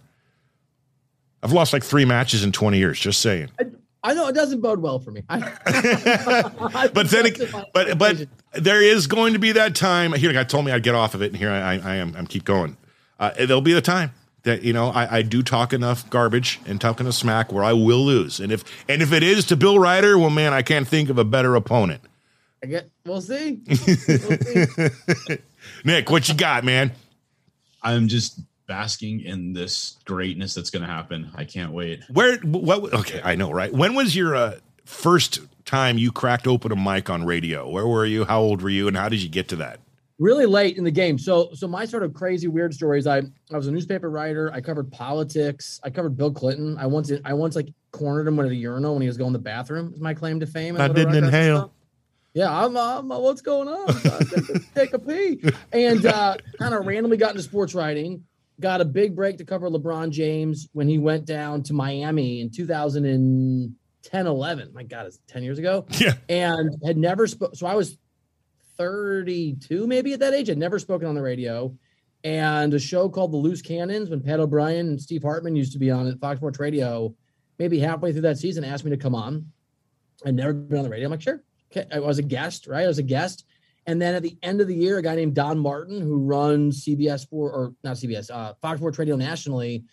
I've lost like three matches in 20 years, just saying. Uh, I know it doesn't bode well for me. I, but then, it, but but there is going to be that time. Here, I told me I'd get off of it, and here I, I, I am. I'm keep going. Uh, there'll be the time that you know I, I do talk enough garbage and talk enough smack where I will lose, and if and if it is to Bill Reiter, well, man, I can't think of a better opponent. I get. We'll see. We'll see. Nick, what you got, man? I'm just basking in this greatness that's going to happen. I can't wait. Where? What? Okay, I know, right? When was your uh, first time you cracked open a mic on radio? Where were you? How old were you? And how did you get to that? really late in the game. So so my sort of crazy weird stories. I I was a newspaper writer. I covered politics. I covered Bill Clinton. I once I once like cornered him at a urinal when he was going to the bathroom. Is my claim to fame. I didn't inhale. Yeah, I'm, I'm what's going on? take, a, take a pee. And uh, kind of randomly got into sports writing. Got a big break to cover LeBron James when he went down to Miami in 2010, 11. My God, it's 10 years ago Yeah, and had never spoke. So I was 32 maybe at that age. I'd never spoken on the radio. And a show called The Loose Cannons when Pat O'Brien and Steve Hartman used to be on at Fox Sports Radio, maybe halfway through that season, asked me to come on. I'd never been on the radio. I'm like, sure. Okay. I was a guest, right? I was a guest. And then at the end of the year, a guy named Don Martin, who runs CBS for or not CBS, uh, Fox Sports Radio nationally,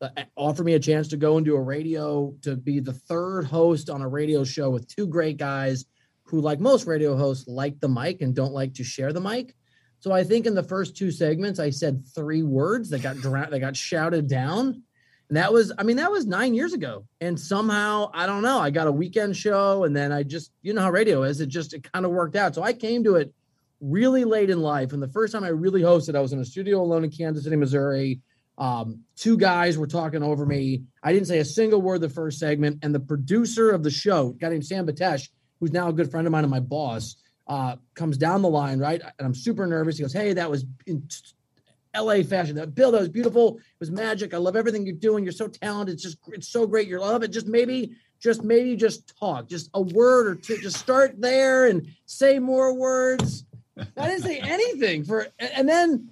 uh, offered me a chance to go and do a radio to be the third host on a radio show with two great guys who, like most radio hosts, like the mic and don't like to share the mic. So I think in the first two segments, I said three words that got drowned, that got shouted down. And that was, I mean, that was nine years ago. And somehow, I don't know, I got a weekend show and then I just, you know how radio is, it just, it kind of worked out. So I came to it really late in life. And the first time I really hosted, I was in a studio alone in Kansas City, Missouri. Um, two guys were talking over me. I didn't say a single word the first segment. And the producer of the show, guy named Sam Batesh, who's now a good friend of mine and my boss, uh, comes down the line, right? And I'm super nervous. He goes, Hey, that was in LA fashion. That Bill, that was beautiful. It was magic. I love everything you're doing. You're so talented. It's just, it's so great. You love it. Just maybe, just maybe just talk, just a word or two. Just start there and say more words. I didn't say anything for, and then,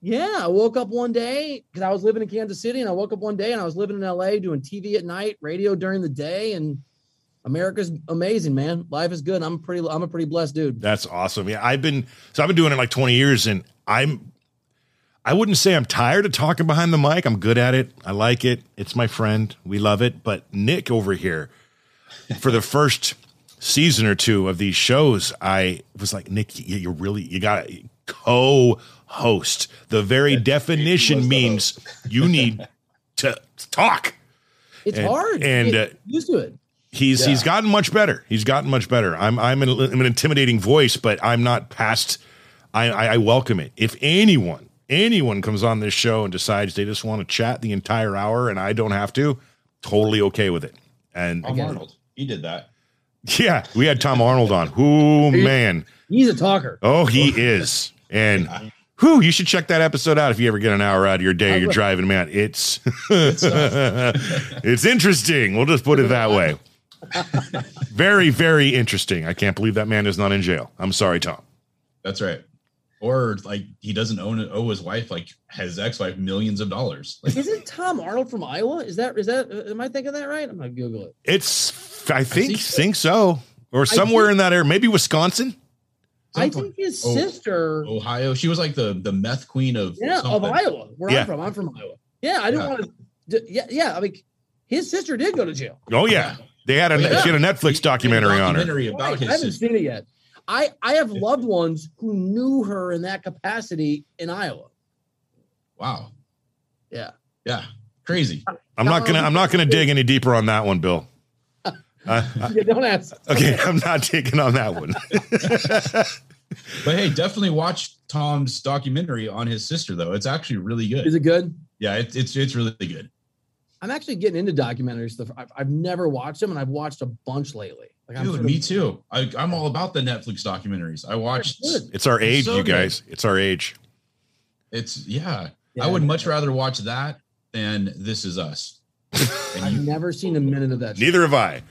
yeah, I woke up one day because I was living in Kansas City and I woke up one day and I was living in LA doing TV at night, radio during the day. And America's amazing, man. Life is good. I'm pretty, I'm a pretty blessed dude. That's awesome. Yeah, I've been so I've been doing it like 20 years and I'm I wouldn't say I'm tired of talking behind the mic. I'm good at it. I like it. It's my friend. We love it. But Nick over here for the first season or two of these shows, I was like, Nick, you, you really you got to co-host. The very definition means you need to talk. It's And- hard. and, uh, used to it. He's he's gotten much better. He's gotten much better. I'm I'm an, I'm an intimidating voice, but I'm not past. I, I I welcome it. If anyone anyone comes on this show and decides they just want to chat the entire hour and I don't have to, totally okay with it. And Tom Arnold. He did that. yeah, we had Tom Arnold on. Who man? He's a talker. Oh, he is. And who you should check that episode out if you ever get an hour out of your day. You're will. driving, man. It's uh, it's interesting. We'll just put it that way. very, very interesting. I can't believe that man is not in jail. I'm sorry, Tom. That's right. Or like he doesn't own it, owe his wife like his ex-wife millions of dollars. Like Isn't Tom Arnold from Iowa? Is that is that uh, am I thinking that right? I'm gonna Google it. It's I think think think so. so. Or somewhere think- in that area, maybe Wisconsin. I think his Oh, sister, Ohio. She was like the the meth queen of yeah, of. Iowa, where Yeah. I'm from. I'm from Iowa. Yeah, I didn't Yeah. want to. Yeah, yeah. I mean, his sister did go to jail. Oh yeah, they had a Oh, yeah. she had a Netflix documentary on her. Documentary about Right, I haven't sister. seen it yet. I I have loved ones who knew her in that capacity in Iowa. Wow. Yeah. Yeah. Crazy. I'm not gonna I'm not gonna dig any deeper on that one, Bill. Uh, Yeah, don't ask. okay, I'm not taking on that one. But hey, definitely watch Tom's documentary on his sister though. It's actually really good. Is it good? yeah, it, it's it's really good. I'm actually getting into documentary stuff. I've, I've never watched them, and I've watched a bunch lately. Like I'm Dude, me of- too. I, I'm all about the Netflix documentaries. I watched. It's our age, so you good. guys. It's our age. It's yeah. Yeah, I would much rather watch that than This Is Us. And I've you, never seen a minute of that. shit. Neither have I.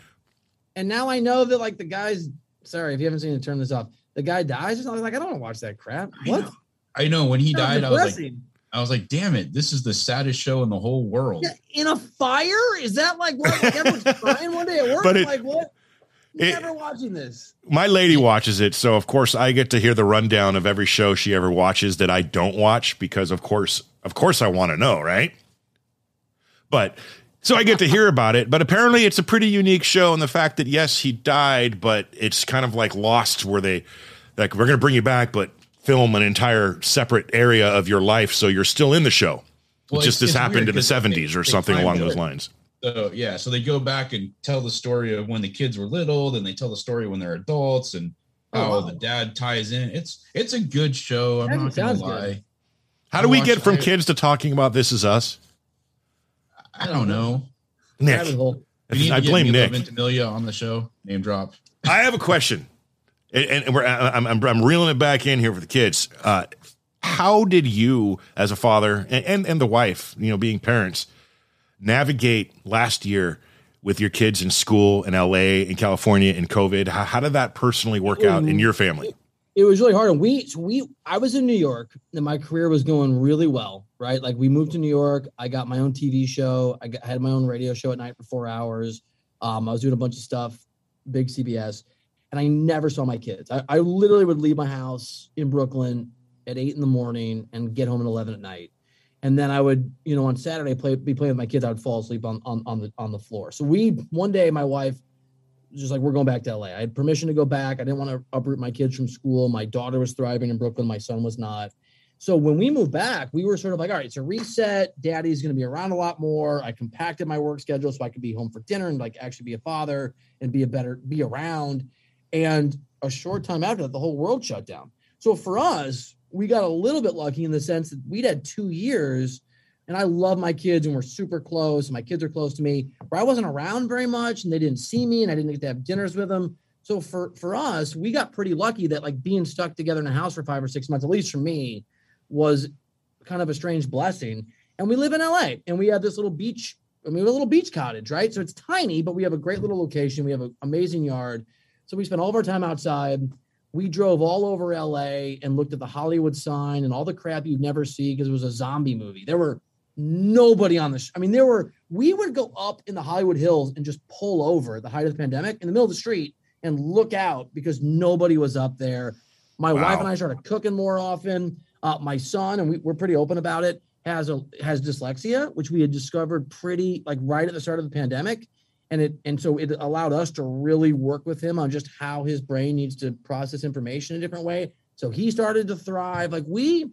And now I know that like the guys. Sorry if you haven't seen it. Turn this off. The guy dies. And I was like, I don't want to watch that crap. I What? know. I know when he Sounds died, I was like. I was like, damn it, this is the saddest show in the whole world. Yeah, in a fire? Is that like what like everyone's crying one day at work? But I'm it- like what? It- Never watching this. My lady watches it, so of course I get to hear the rundown of every show she ever watches that I don't watch because of course of course I want to know, right? But so I get to hear about it, but apparently it's a pretty unique show in the fact that yes, he died, but it's kind of like Lost where they like we're going to bring you back but film an entire separate area of your life so you're still in the show. Well, just this happened in the 'cause they- 70s or something along it. those lines. So yeah, so they go back and tell the story of when the kids were little, then they tell the story when they're adults and Oh, how wow. the dad ties in. It's it's a good show. I'm That not gonna lie. good. How do we get from I- kids to talking about This Is Us? I don't know. Nick, Rabbit hole. We need to I blame Nick. Ventimiglia on the show. Name drop. I have a question, and, and we're, I'm, I'm, I'm reeling it back in here for the kids. Uh, how did you, as a father and, and and the wife, you know, being parents, navigate last year with your kids in school in LA, in California, in COVID? How, how did that personally work out in your family? It was really hard. And we, we, I was in New York and my career was going really well, right? Like we moved to New York. I got my own TV show. I got, had my own radio show at night for four hours. Um, I was doing a bunch of stuff, big CBS, and I never saw my kids. I, I literally would leave my house in Brooklyn at eight in the morning and get home at 11 at night. And then I would, you know, on Saturday play, be playing with my kids. I would fall asleep on, on, on the, on the floor. So we, one day my wife was just like, we're going back to LA. I had permission to go back. I didn't want to uproot my kids from school. My daughter was thriving in Brooklyn. My son was not. So when we moved back, we were sort of like, all right, it's a reset. Daddy's going to be around a lot more. I compacted my work schedule so I could be home for dinner and like actually be a father and be a better, be around. And a short time after that, the whole world shut down. So for us, we got a little bit lucky in the sense that we'd had two years and I love my kids and we're super close. My kids are close to me, where I wasn't around very much and they didn't see me and I didn't get to have dinners with them. So for for us, we got pretty lucky that like being stuck together in a house for five or six months, at least for me, was kind of a strange blessing. And we live in LA and we have this little beach. I mean, a little beach cottage, right? So it's tiny, but we have a great little location. We have an amazing yard. So we spend all of our time outside. We drove all over LA and looked at the Hollywood sign and all the crap you'd never see because it was a zombie movie. There were nobody on the sh- I mean, there were we would go up in the Hollywood Hills and just pull over at the height of the pandemic in the middle of the street and look out because nobody was up there. My Wow. wife and I started cooking more often. Uh, my son, and we, we're pretty open about it, has a has dyslexia, which we had discovered pretty like right at the start of the pandemic. And it and so it allowed us to really work with him on just how his brain needs to process information in a different way. So he started to thrive. Like we,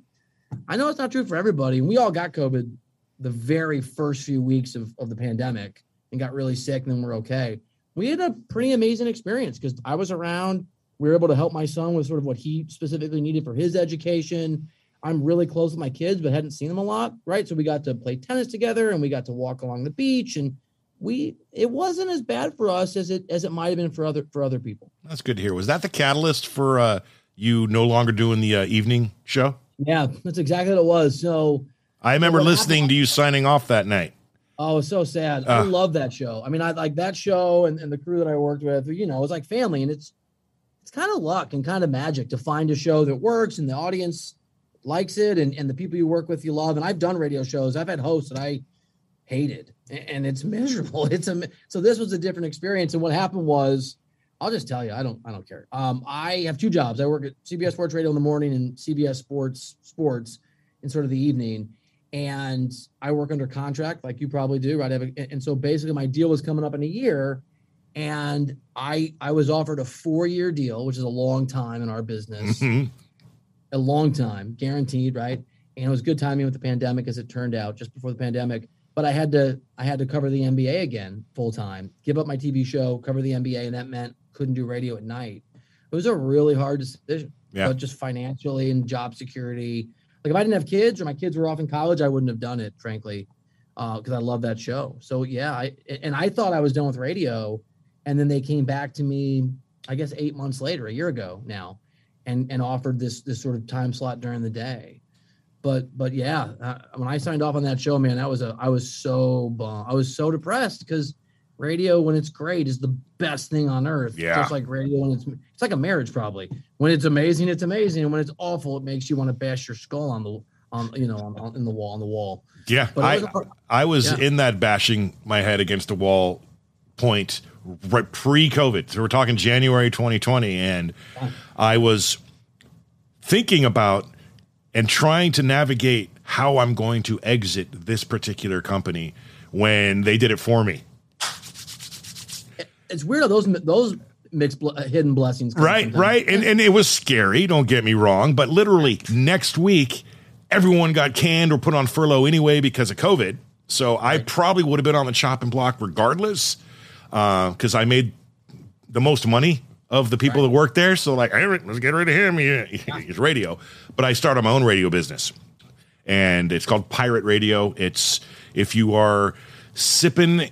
I know it's not true for everybody. We all got COVID the very first few weeks of, of the pandemic and got really sick, and then we're okay. We had a pretty amazing experience because I was around. We were able to help my son with sort of what he specifically needed for his education. I'm really close with my kids, but hadn't seen them a lot, right? So we got to play tennis together and we got to walk along the beach and we it wasn't as bad for us as it as it might have been for other for other people. That's good to hear. Was that the catalyst for uh you no longer doing the uh, evening show? Yeah, that's exactly what it was. So I remember listening happened? to you signing off that night. Oh, it's so sad. Uh, I love that show. I mean, I like that show and, and the crew that I worked with, you know, it's like family and it's it's kind of luck and kind of magic to find a show that works and the audience likes it and, and the people you work with you love. And I've done radio shows. I've had hosts that I hated and it's miserable. It's a so this was a different experience. And what happened was, I'll just tell you, I don't I don't care. Um, I have two jobs. I work at CBS Sports Radio in the morning and CBS Sports Sports in sort of the evening. And I work under contract, like you probably do, right? A, and so basically, my deal was coming up in a year, and I I was offered a four year deal, which is a long time in our business, mm-hmm. a long time, guaranteed, right? And it was good timing with the pandemic, as it turned out, just before the pandemic but I had to I had to cover the NBA again full time, give up my TV show, cover the NBA, and that meant couldn't do radio at night. It was a really hard decision, yeah. but just financially and job security. Like if I didn't have kids or my kids were off in college, I wouldn't have done it, frankly, because uh, I love that show. So yeah, I, and I thought I was done with radio, and then they came back to me, I guess eight months later, a year ago now, and and offered this this sort of time slot during the day but but yeah, uh, when I signed off on that show, man, that was a I was so bum. I was so depressed because radio when it's great is the best thing on earth. Yeah. Just like radio when it's it's like a marriage probably. When it's amazing, it's amazing. And when it's awful, it makes you want to bash your skull on the on you know on, on in the wall on the wall. Yeah. But I was, I was yeah. in that bashing my head against the wall point right pre-COVID. So we're talking January 2020. And. I was thinking about and trying to navigate how I'm going to exit this particular company when they did it for me. It's weird those those mixed bl- hidden blessings. Right, right, and and it was scary. Don't get me wrong, but literally next week, everyone got canned or put on furlough anyway because of COVID. So right. I probably would have been on the chopping block regardless, because uh, I made the most money of the people right. that work there. So like, hey, let's get rid of him. He, he's radio. But I started my own radio business, and it's called Pirate Radio. It's if you are sipping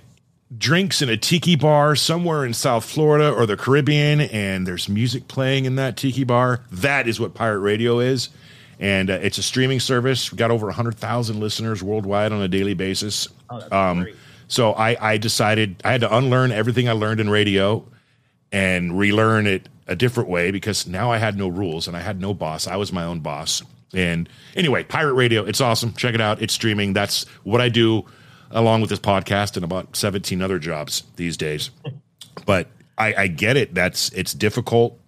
drinks in a tiki bar somewhere in South Florida or the Caribbean, and there's music playing in that tiki bar. That is what Pirate Radio is. And uh, it's a streaming service. We've got over 100,000 listeners worldwide on a daily basis. Oh, um, so I, I decided I had to unlearn everything I learned in radio and relearn it a different way because now I had no rules and I had no boss. I was my own boss. And anyway, Pirate Radio, it's awesome. Check it out. It's streaming. That's what I do along with this podcast and about 17 other jobs these days. But I, I get it. That's it's difficult.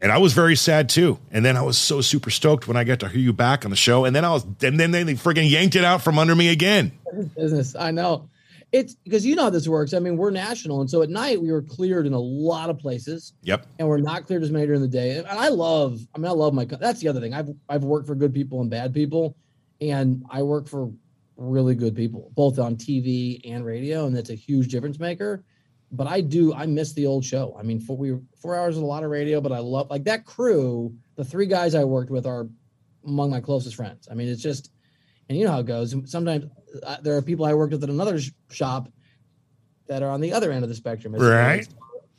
And I was very sad too. And then I was so super stoked when I got to hear you back on the show. And then I was, and then they friggin' yanked it out from under me again. Business. I know. It's because you know how this works. I mean, we're national, and so at night we were cleared in a lot of places. Yep. And we're not cleared as many during the day. And I love. I mean, I love my. That's the other thing. I've I've worked for good people and bad people, and I work for really good people, both on TV and radio, and that's a huge difference maker. But I do. I miss the old show. I mean, four we four hours is a lot of radio, but I love like that crew. The three guys I worked with are among my closest friends. I mean, it's just and you know how it goes. Sometimes uh, there are people I worked with at another sh- shop that are on the other end of the spectrum. Right.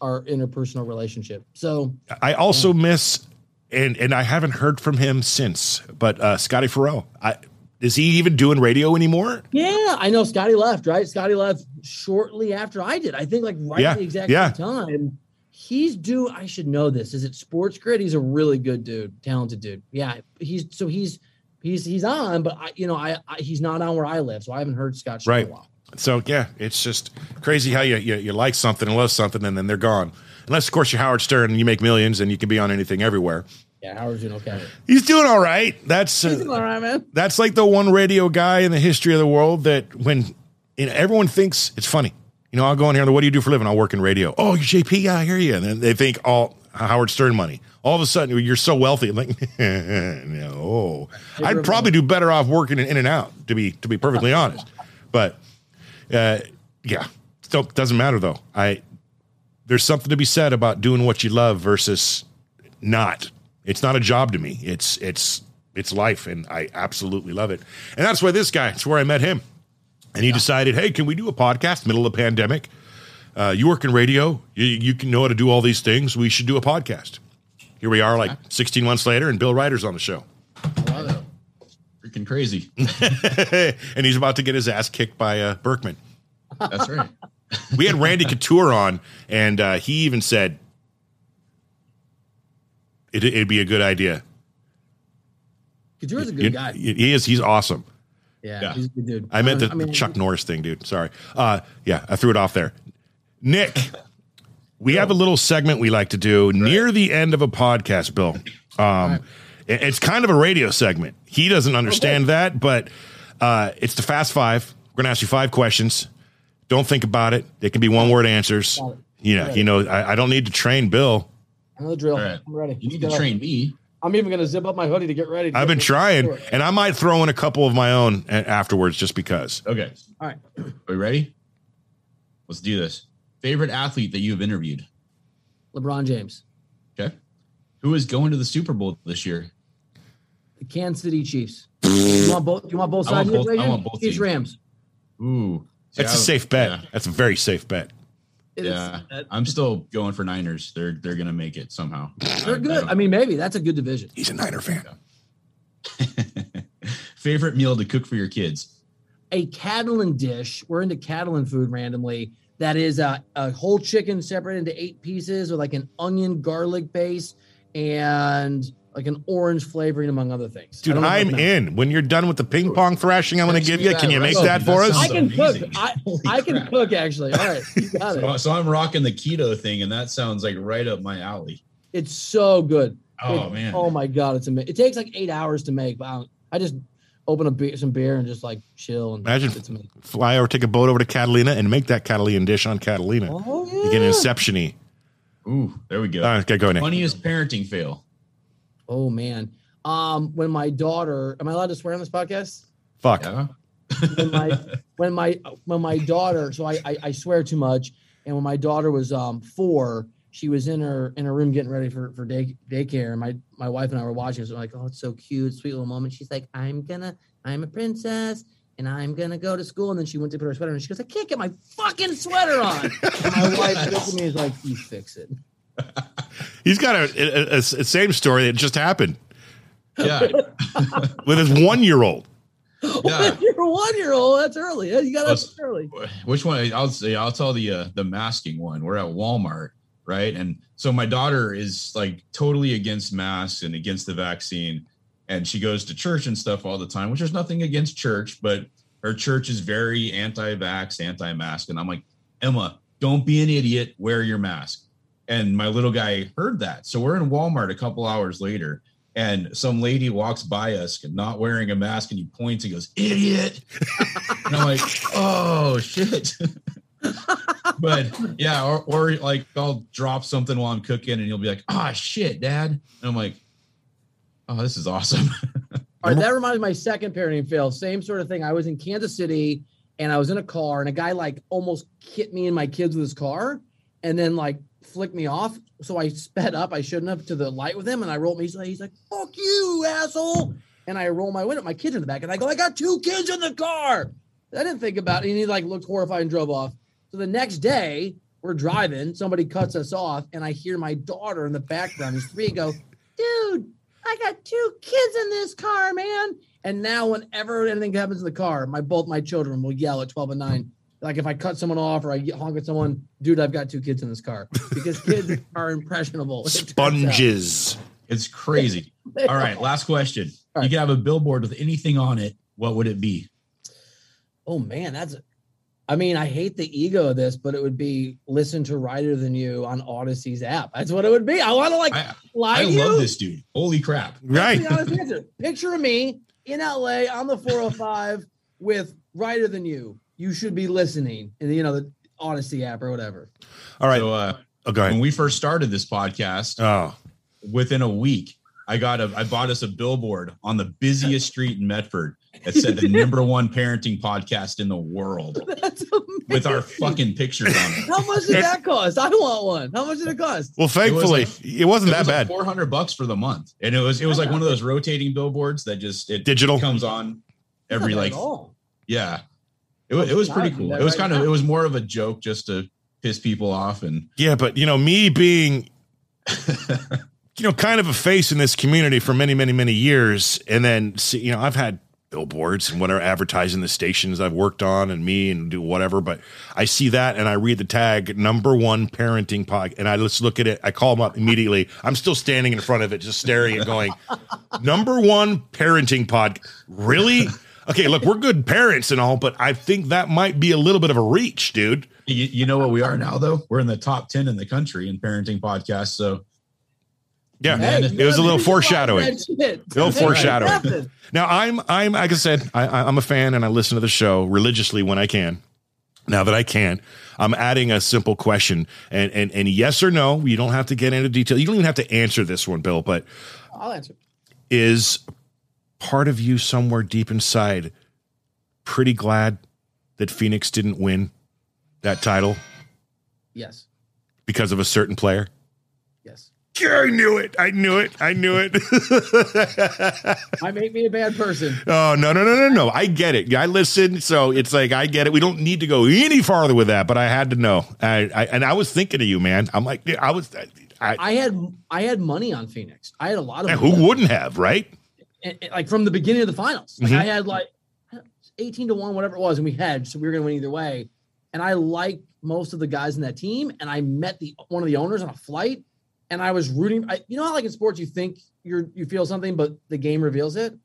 Our interpersonal relationship. So I also yeah. miss, and and I haven't heard from him since. But uh, Scotty Ferrall, I, is he even doing radio anymore? Yeah, I know Scotty left. Right, Scotty left shortly after I did. I think like right yeah. at the exact yeah. time. He's due. I should know this. Is it Sports Grid? He's a really good dude, talented dude. Yeah, he's so he's he's he's on, but I, you know, I, I, he's not on where I live, so I haven't heard Scott right. In a while. So yeah, it's just crazy how you, you, you like something and love something, and then they're gone. Unless of course you're Howard Stern and you make millions and you can be on anything everywhere. Yeah, Howard's doing okay. He's doing all right. That's uh, all right, man. That's like the one radio guy in the history of the world that when you know, everyone thinks it's funny, You know, I'll go in here. And what do you do for a living? I'll work in radio. Oh, you're JP. Yeah, I hear you. And then they think all Howard Stern money. All of a sudden, you're so wealthy. I'm like, no, I'd probably do better off working in, In-N-Out. To be to be perfectly honest, but uh, yeah, still doesn't matter though. I there's something to be said about doing what you love versus not. It's not a job to me. It's it's it's life, and I absolutely love it. And that's why this guy. It's where I met him, and he yeah. decided, hey, can we do a podcast middle of the pandemic? Uh, you work in radio. You, you can know how to do all these things. We should do a podcast. Here we are, like 16 months later, and Bill Reiter's on the show. Wow, freaking crazy. and he's about to get his ass kicked by uh, Burkman. That's right. we had Randy Couture on, and uh, he even said it, would be a good idea. Couture's a good guy. He is. He's awesome. Yeah, yeah. he's a good dude. I meant the I mean, Chuck Norris thing, dude. Sorry. Uh, yeah, I threw it off there. Nick, we have a little segment we like to do right. near the end of a podcast, Bill. Um, right. It's kind of a radio segment. He doesn't understand okay. that, but uh, it's the Fast Five. We're going to ask you five questions. Don't think about it. They can be one word answers. You know, you know, I, I, don't need to train Bill. I know the drill. Right. I'm ready. You need to train me. I'm even going to zip up my hoodie to get ready. To I've been trying, and I might throw in a couple of my own afterwards just because. Okay. All right. Are we ready? Let's do this. Favorite athlete that you have interviewed? LeBron James. Okay. Who is going to the Super Bowl this year? The Kansas City Chiefs. you want both? You want both sides? I want both, I want both Chiefs Rams. Ooh, that's a safe bet. Yeah. That's a very safe bet. yeah, I'm still going for Niners. They're they're gonna make it somehow. They're good. I, I, mean, maybe that's a good division. He's a Niner fan. Favorite meal to cook for your kids? A Catalan dish. We're into Catalan food randomly that is a, a whole chicken separated into eight pieces with like an onion garlic base and like an orange flavoring among other things. Dude, I'm in. When you're done with the ping pong thrashing, I'm going to give you. Can you make that for us? I can cook. I, I can cook actually. All right, you got so, it. So I'm rocking the keto thing, and that sounds like right up my alley. It's so good. Oh it, man. Oh my god, it's amazing. It takes like eight hours to make, but I, I just open a beer, some beer and just like chill. And Imagine fly over, take a boat over to Catalina and make that Catalina dish on Catalina. Oh, yeah. You get inception-y. Ooh, there we go. All right, get going. Funniest parenting fail. Oh man. Um, when my daughter, am I allowed to swear on this podcast? Fuck. Yeah. when my when my when my daughter, so I, I I swear too much. And when my daughter was um four, she was in her in her room getting ready for for day daycare. And my my wife and I were watching. So I'm like, oh, it's so cute, sweet little moment. She's like, I'm gonna, I'm a princess, and I'm gonna go to school. And then she went to put her sweater on. And she goes, I can't get my fucking sweater on. and my wife looked at me and was like, You fix it. He's got a, a, a, a same story that just happened. Yeah, with his one year old. Yeah. You're one year old. That's early. You got to early. Which one? I'll say. I'll tell the uh, the masking one. We're at Walmart, right? And so my daughter is like totally against masks and against the vaccine. And she goes to church and stuff all the time, which there's nothing against church, but her church is very anti-vax, anti-mask. And I'm like, Emma, don't be an idiot, wear your mask. And my little guy heard that. So we're in Walmart a couple hours later, and some lady walks by us not wearing a mask, and he points and goes, idiot. and I'm like, oh shit. but yeah, or, or like I'll drop something while I'm cooking and you'll be like, ah, oh, shit, dad. And I'm like, oh, this is awesome. All right, that reminds me my second parenting fail. Same sort of thing. I was in Kansas City and I was in a car and a guy like almost hit me and my kids with his car and then like flicked me off. So I sped up. I shouldn't have to the light with him and I rolled me. He's like, he's like, fuck you, asshole. And I roll my window, my kids in the back, and I go, I got two kids in the car. I didn't think about it. And he like looked horrified and drove off. So the next day, we're driving, somebody cuts us off, and I hear my daughter in the background, who's three, go, Dude, I got two kids in this car, man. And now, whenever anything happens in the car, my both my children will yell at 12 and 9. Like if I cut someone off or I honk at someone, dude, I've got two kids in this car because kids are impressionable. Sponges. It's crazy. All right, last question. Right. You could have a billboard with anything on it. What would it be? Oh man, that's I mean, I hate the ego of this, but it would be listen to Reiter Than You on Audacy's app. That's what it would be. I want to like I, lie. I love this dude. Holy crap! Right. Picture of me in LA on the 405 with Reiter Than You. You should be listening, and you know, the, Odyssey app or whatever. All right. So uh, oh, go when we first started this podcast, Oh, within a week, I got a I bought us a billboard on the busiest street in Medford that said the number one parenting podcast in the world That's with our fucking pictures on it. How much did that cost? I want one. How much did it cost? well, thankfully, it, wasn't It that was bad. like 400 bucks for the month. And it was it was like one of those rotating billboards that just it Digital. comes on every like at yeah. It was, it was pretty cool. It was kind of it was more of a joke just to piss people off and Yeah, but you know, me being you know kind of a face in this community for many, many, many years, and then see, you know, I've had billboards and whatever advertising the stations I've worked on and me and do whatever, but I see that and I read the tag number one parenting pod and I just look at it, I call them up immediately. I'm still standing in front of it, just staring and going, number one parenting pod. Really? Okay, look, we're good parents and all, but I think that might be a little bit of a reach, dude. you, you know what we are now though? We're in the top 10 in the country in parenting podcasts. So Yeah. Hey, it was a little foreshadowing. A Little foreshadowing. Now I'm I'm like I said I, I- I'm a fan and I listen to the show religiously when I can. Now that I can, I'm adding a simple question and and and yes or no. You don't have to get into detail. You don't even have to answer this one, Bill. But I'll answer. is part of you somewhere deep inside pretty glad that Phoenix didn't win that title Yes. because of a certain player? I knew it. I knew it. I knew it. I make me a bad person. Oh no no no no no! I get it. I listen, so it's like I get it. We don't need to go any farther with that, but I had to know. I, I and I was thinking of you, man. I'm like, I was. I, I had I had money on Phoenix. I had a lot of money. who wouldn't have, right? And- and, like from the beginning of the finals. Like Mhm. I had like 18 to 1, whatever it was, and we hedged, so we were gonna win either way. And I liked most of the guys in that team, and I met the one of the owners on a flight, and I was rooting. I, you know how like in sports you think you're you feel something, but the game reveals it.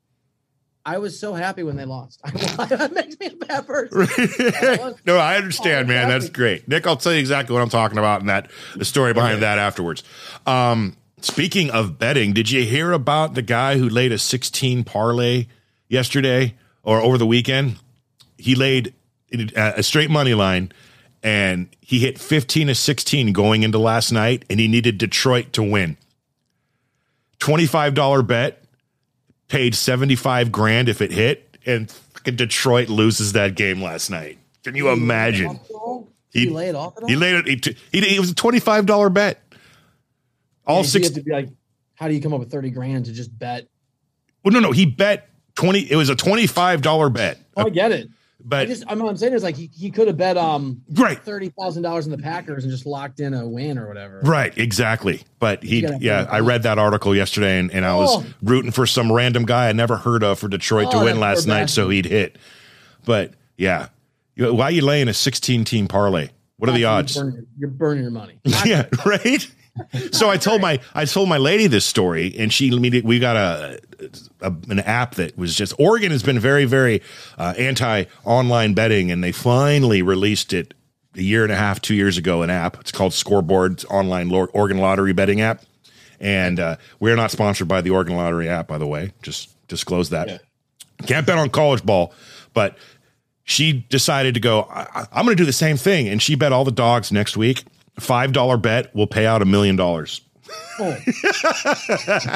I was so happy when they lost. that makes me a bad person. no, I understand, man. That's great, Nick. I'll tell you exactly what I'm talking about and that the story behind that afterwards. Um, speaking of betting, did you hear about the guy who laid a 16 parlay yesterday or over the weekend? He laid a a straight money line and he hit 15 to 16 going into last night and he needed Detroit to win. $25 bet, paid 75 grand if it hit, and fucking Detroit loses that game last night. Can you imagine? He- he lay it off at all? He laid it. He, he, it was a twenty-five dollar bet. All Yeah, six. to be like, how do you come up with 30 grand to just bet? Well, no, no. He bet twenty. It was a twenty-five dollar bet. Oh, I get it. I But just, I'm, what I'm saying is like he, he could have bet um right, thirty thousand dollars in the Packers and just locked in a win or whatever. right, exactly. But he, yeah, I read that article yesterday, and, and I was Oh. rooting for some random guy I never heard of for Detroit to Oh, win last night, so he'd hit. But yeah, why are you laying a sixteen-team parlay? What are the You're odds? burning You're burning your money. yeah, right. So I told my I told my lady this story, and she immediately we got a, a an app that was just Oregon has been very very uh, anti online betting, and they finally released it a year and a half, two years ago. An app. It's called Scoreboard it's online Oregon Lottery betting app, and uh, we're not sponsored by the Oregon Lottery app, by the way. Just disclose that. Yeah. Can't bet on college ball, but she decided to go. I, I'm going to do the same thing, and she bet all the dogs next week. Five dollar bet will pay out a million dollars. Oh.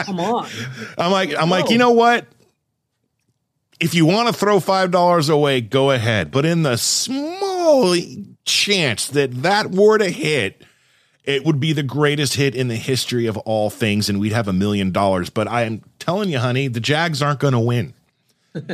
Come on. I'm like, I'm like, you know what? If you want to throw five dollars away, go ahead. But in the small chance that that were to hit, it would be the greatest hit in the history of all things, and we'd have a million dollars. But I am telling you, honey, the Jags aren't going to win.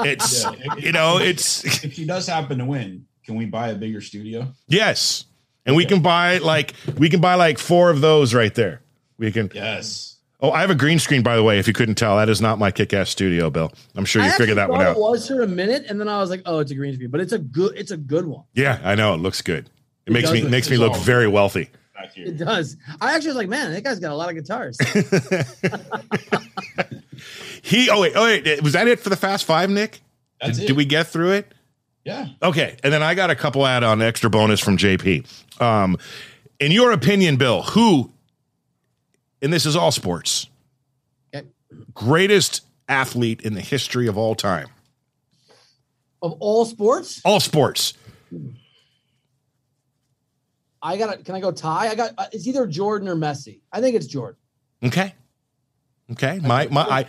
It's Yeah. you know, it's if he does happen to win, can we buy a bigger studio? yes, and we can buy like we can buy like four of those right there. We can. Yes. Oh, I have a green screen, by the way. If you couldn't tell, that is not my kick-ass studio, Bill. I'm sure you I figured that one out. It was for a minute, and then I was like, "Oh, it's a green screen," but it's a good, it's a good one. Yeah, I know. It looks good. It, It makes me look- makes me look all- very wealthy. It does. I actually was like, "Man, that guy's got a lot of guitars." He oh wait, oh wait, was that it for the Fast Five, Nick? That's did, it. did we get through it? Yeah. Okay, and then I got a couple add on extra bonus from JP. Um, in your opinion, Bill, who, and this is all sports, Okay. greatest athlete in the history of all time, of all sports, all sports. I got. Can I go tie? I got. Uh, it's either Jordan or Messi. I think it's Jordan. Okay. Okay. My my I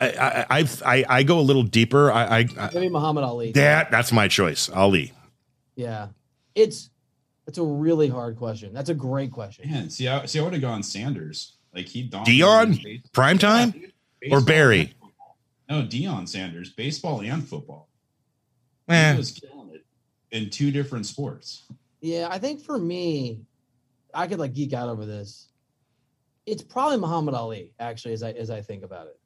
I I I, I go a little deeper. I, I maybe Muhammad Ali. That that's my choice. Ali. Yeah. It's it's a really hard question. That's a great question. Man, see, I see. I would have gone Sanders. Like he Deion prime time yeah, or Barry. No, Deion Sanders, baseball and football. Eh. He was killing it in two different sports. Yeah, I think for me, I could like geek out over this. It's probably Muhammad Ali, actually, as I as I think about it.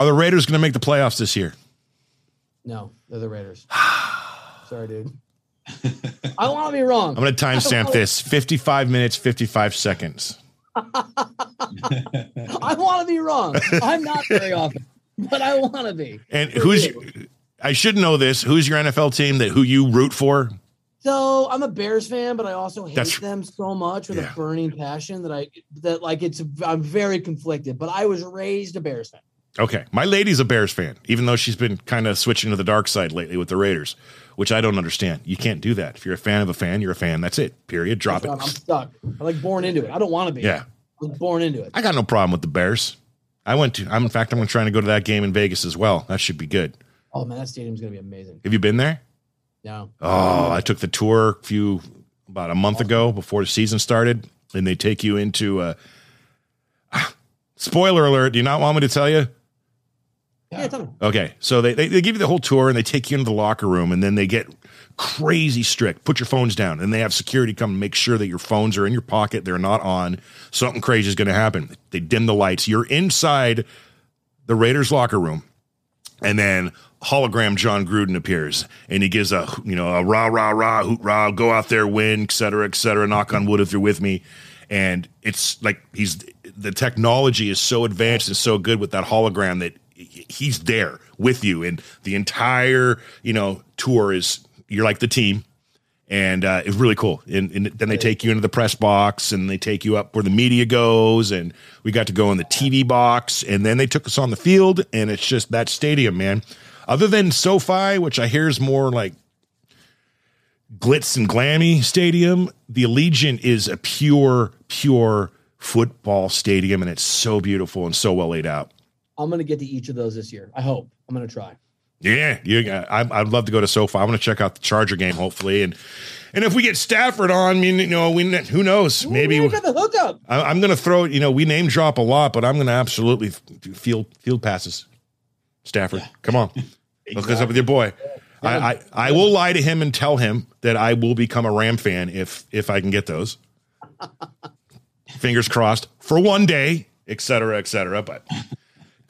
Are the Raiders going to make the playoffs this year? No, they're the Raiders. Sorry, dude. I want to be wrong. I'm going to timestamp this 55 minutes, 55 seconds. I want to be wrong. I'm not very often, but I want to be. And who's, I should know this. Who's your NFL team that who you root for? So I'm a Bears fan, but I also hate That's, them so much with yeah. a burning passion that I that like it's I'm very conflicted. But I was raised a Bears fan. Okay, my lady's a Bears fan, even though she's been kind of switching to the dark side lately with the Raiders, which I don't understand. You can't do that. If you're a fan of a fan, you're a fan. That's it. Period. Drop it. I'm stuck. I'm like born into it. I don't want to be. Yeah, I'm born into it. I got no problem with the Bears. I went to. I'm in fact. I'm trying to go to that game in Vegas as well. That should be good. Oh man, that stadium's gonna be amazing. Have you been there? No. Oh, I took the tour a few about a month awesome. ago before the season started, and they take you into a. Uh, spoiler alert! Do you not want me to tell you? Yeah. Okay, so they, they they give you the whole tour and they take you into the locker room and then they get crazy strict. Put your phones down and they have security come and make sure that your phones are in your pocket. They're not on. Something crazy is going to happen. They dim the lights. You're inside the Raiders locker room, and then hologram Jon Gruden appears and he gives a you know a rah rah rah hoot rah go out there win et cetera et cetera knock on wood if you're with me and it's like he's the technology is so advanced and so good with that hologram that he's there with you and the entire you know tour is you're like the team and uh, it's really cool. And, and, then they take you into the press box and they take you up where the media goes. And we got to go in the TV box. And then they took us on the field. And it's just that stadium, man. Other than SoFi, which I hear is more like glitz and glammy stadium, the Allegiant is a pure, pure football stadium. And it's so beautiful and so well laid out. I'm going to get to each of those this year. I hope. I'm going to try. Yeah, you. Uh, I, would love to go to SoFi. I want to check out the Charger game, hopefully, and and if we get Stafford on, I mean, you know, we who knows? Maybe we got the hookup. I, am going to throw. You know, we name drop a lot, but I'm going to absolutely field field passes. Stafford, yeah. come on, exactly. hook us up with your boy. Yeah. I, I I will lie to him and tell him that I will become a Ram fan if if I can get those. Fingers crossed for one day, et cetera, et cetera. But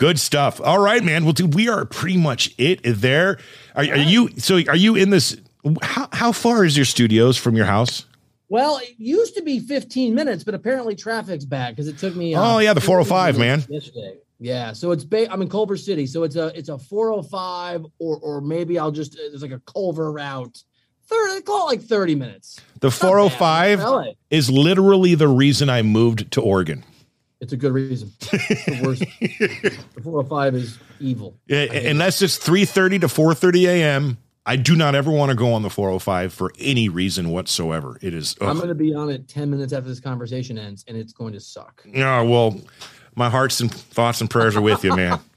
Good stuff. All right, man. Well, dude, we are pretty much it there. Are, are you? So, are you in this? How, how far is your studios from your house? Well, it used to be 15 minutes, but apparently traffic's bad because it took me. Uh, oh yeah, the 405, man. Yesterday. Yeah, so it's ba- I'm in Culver City, so it's a it's a 405, or or maybe I'll just there's like a Culver route. 30, call it like 30 minutes. The 405 is literally the reason I moved to Oregon. It's a good reason. the worst. the 405 is evil. Yeah, unless it's 3:30 to 4:30 a.m. I do not ever want to go on the 405 for any reason whatsoever. It is. Ugh. I'm going to be on it 10 minutes after this conversation ends, and it's going to suck. Yeah, well, my hearts and thoughts and prayers are with you, man.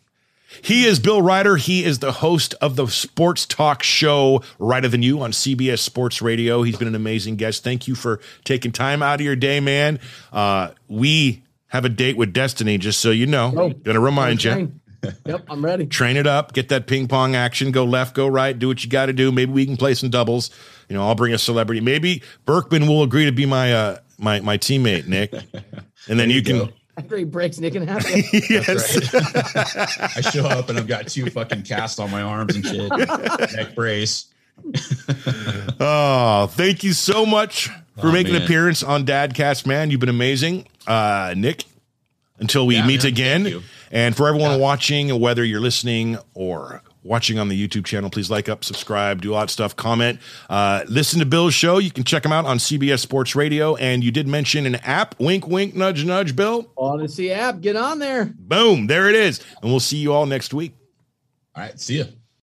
He is Bill Reiter. He is the host of the sports talk show Reiter Than You on CBS Sports Radio. He's been an amazing guest. Thank you for taking time out of your day, man. Uh, we have a date with Destiny, just so you know. Oh, Gonna remind you. Yep, I'm ready. Train it up, get that ping pong action, go left, go right, do what you got to do. Maybe we can play some doubles. You know, I'll bring a celebrity. Maybe Burkman will agree to be my uh my my teammate, Nick, and then you, you can. After he breaks Nick in half. yes. Right. I show up and I've got two fucking casts on my arms and shit. Neck brace. oh, thank you so much for oh, making man. an appearance on Dadcast, man. You've been amazing. Uh, Nick, until we yeah, meet man. again. And for everyone yeah. watching, whether you're listening or watching on the YouTube channel, please like up, subscribe, do a lot of stuff, comment, uh, listen to Bill's show. You can check him out on CBS Sports Radio. And you did mention an app, wink, wink, nudge, nudge, Bill. Audacy app, get on there. Boom, there it is. And we'll see you all next week. All right, see you.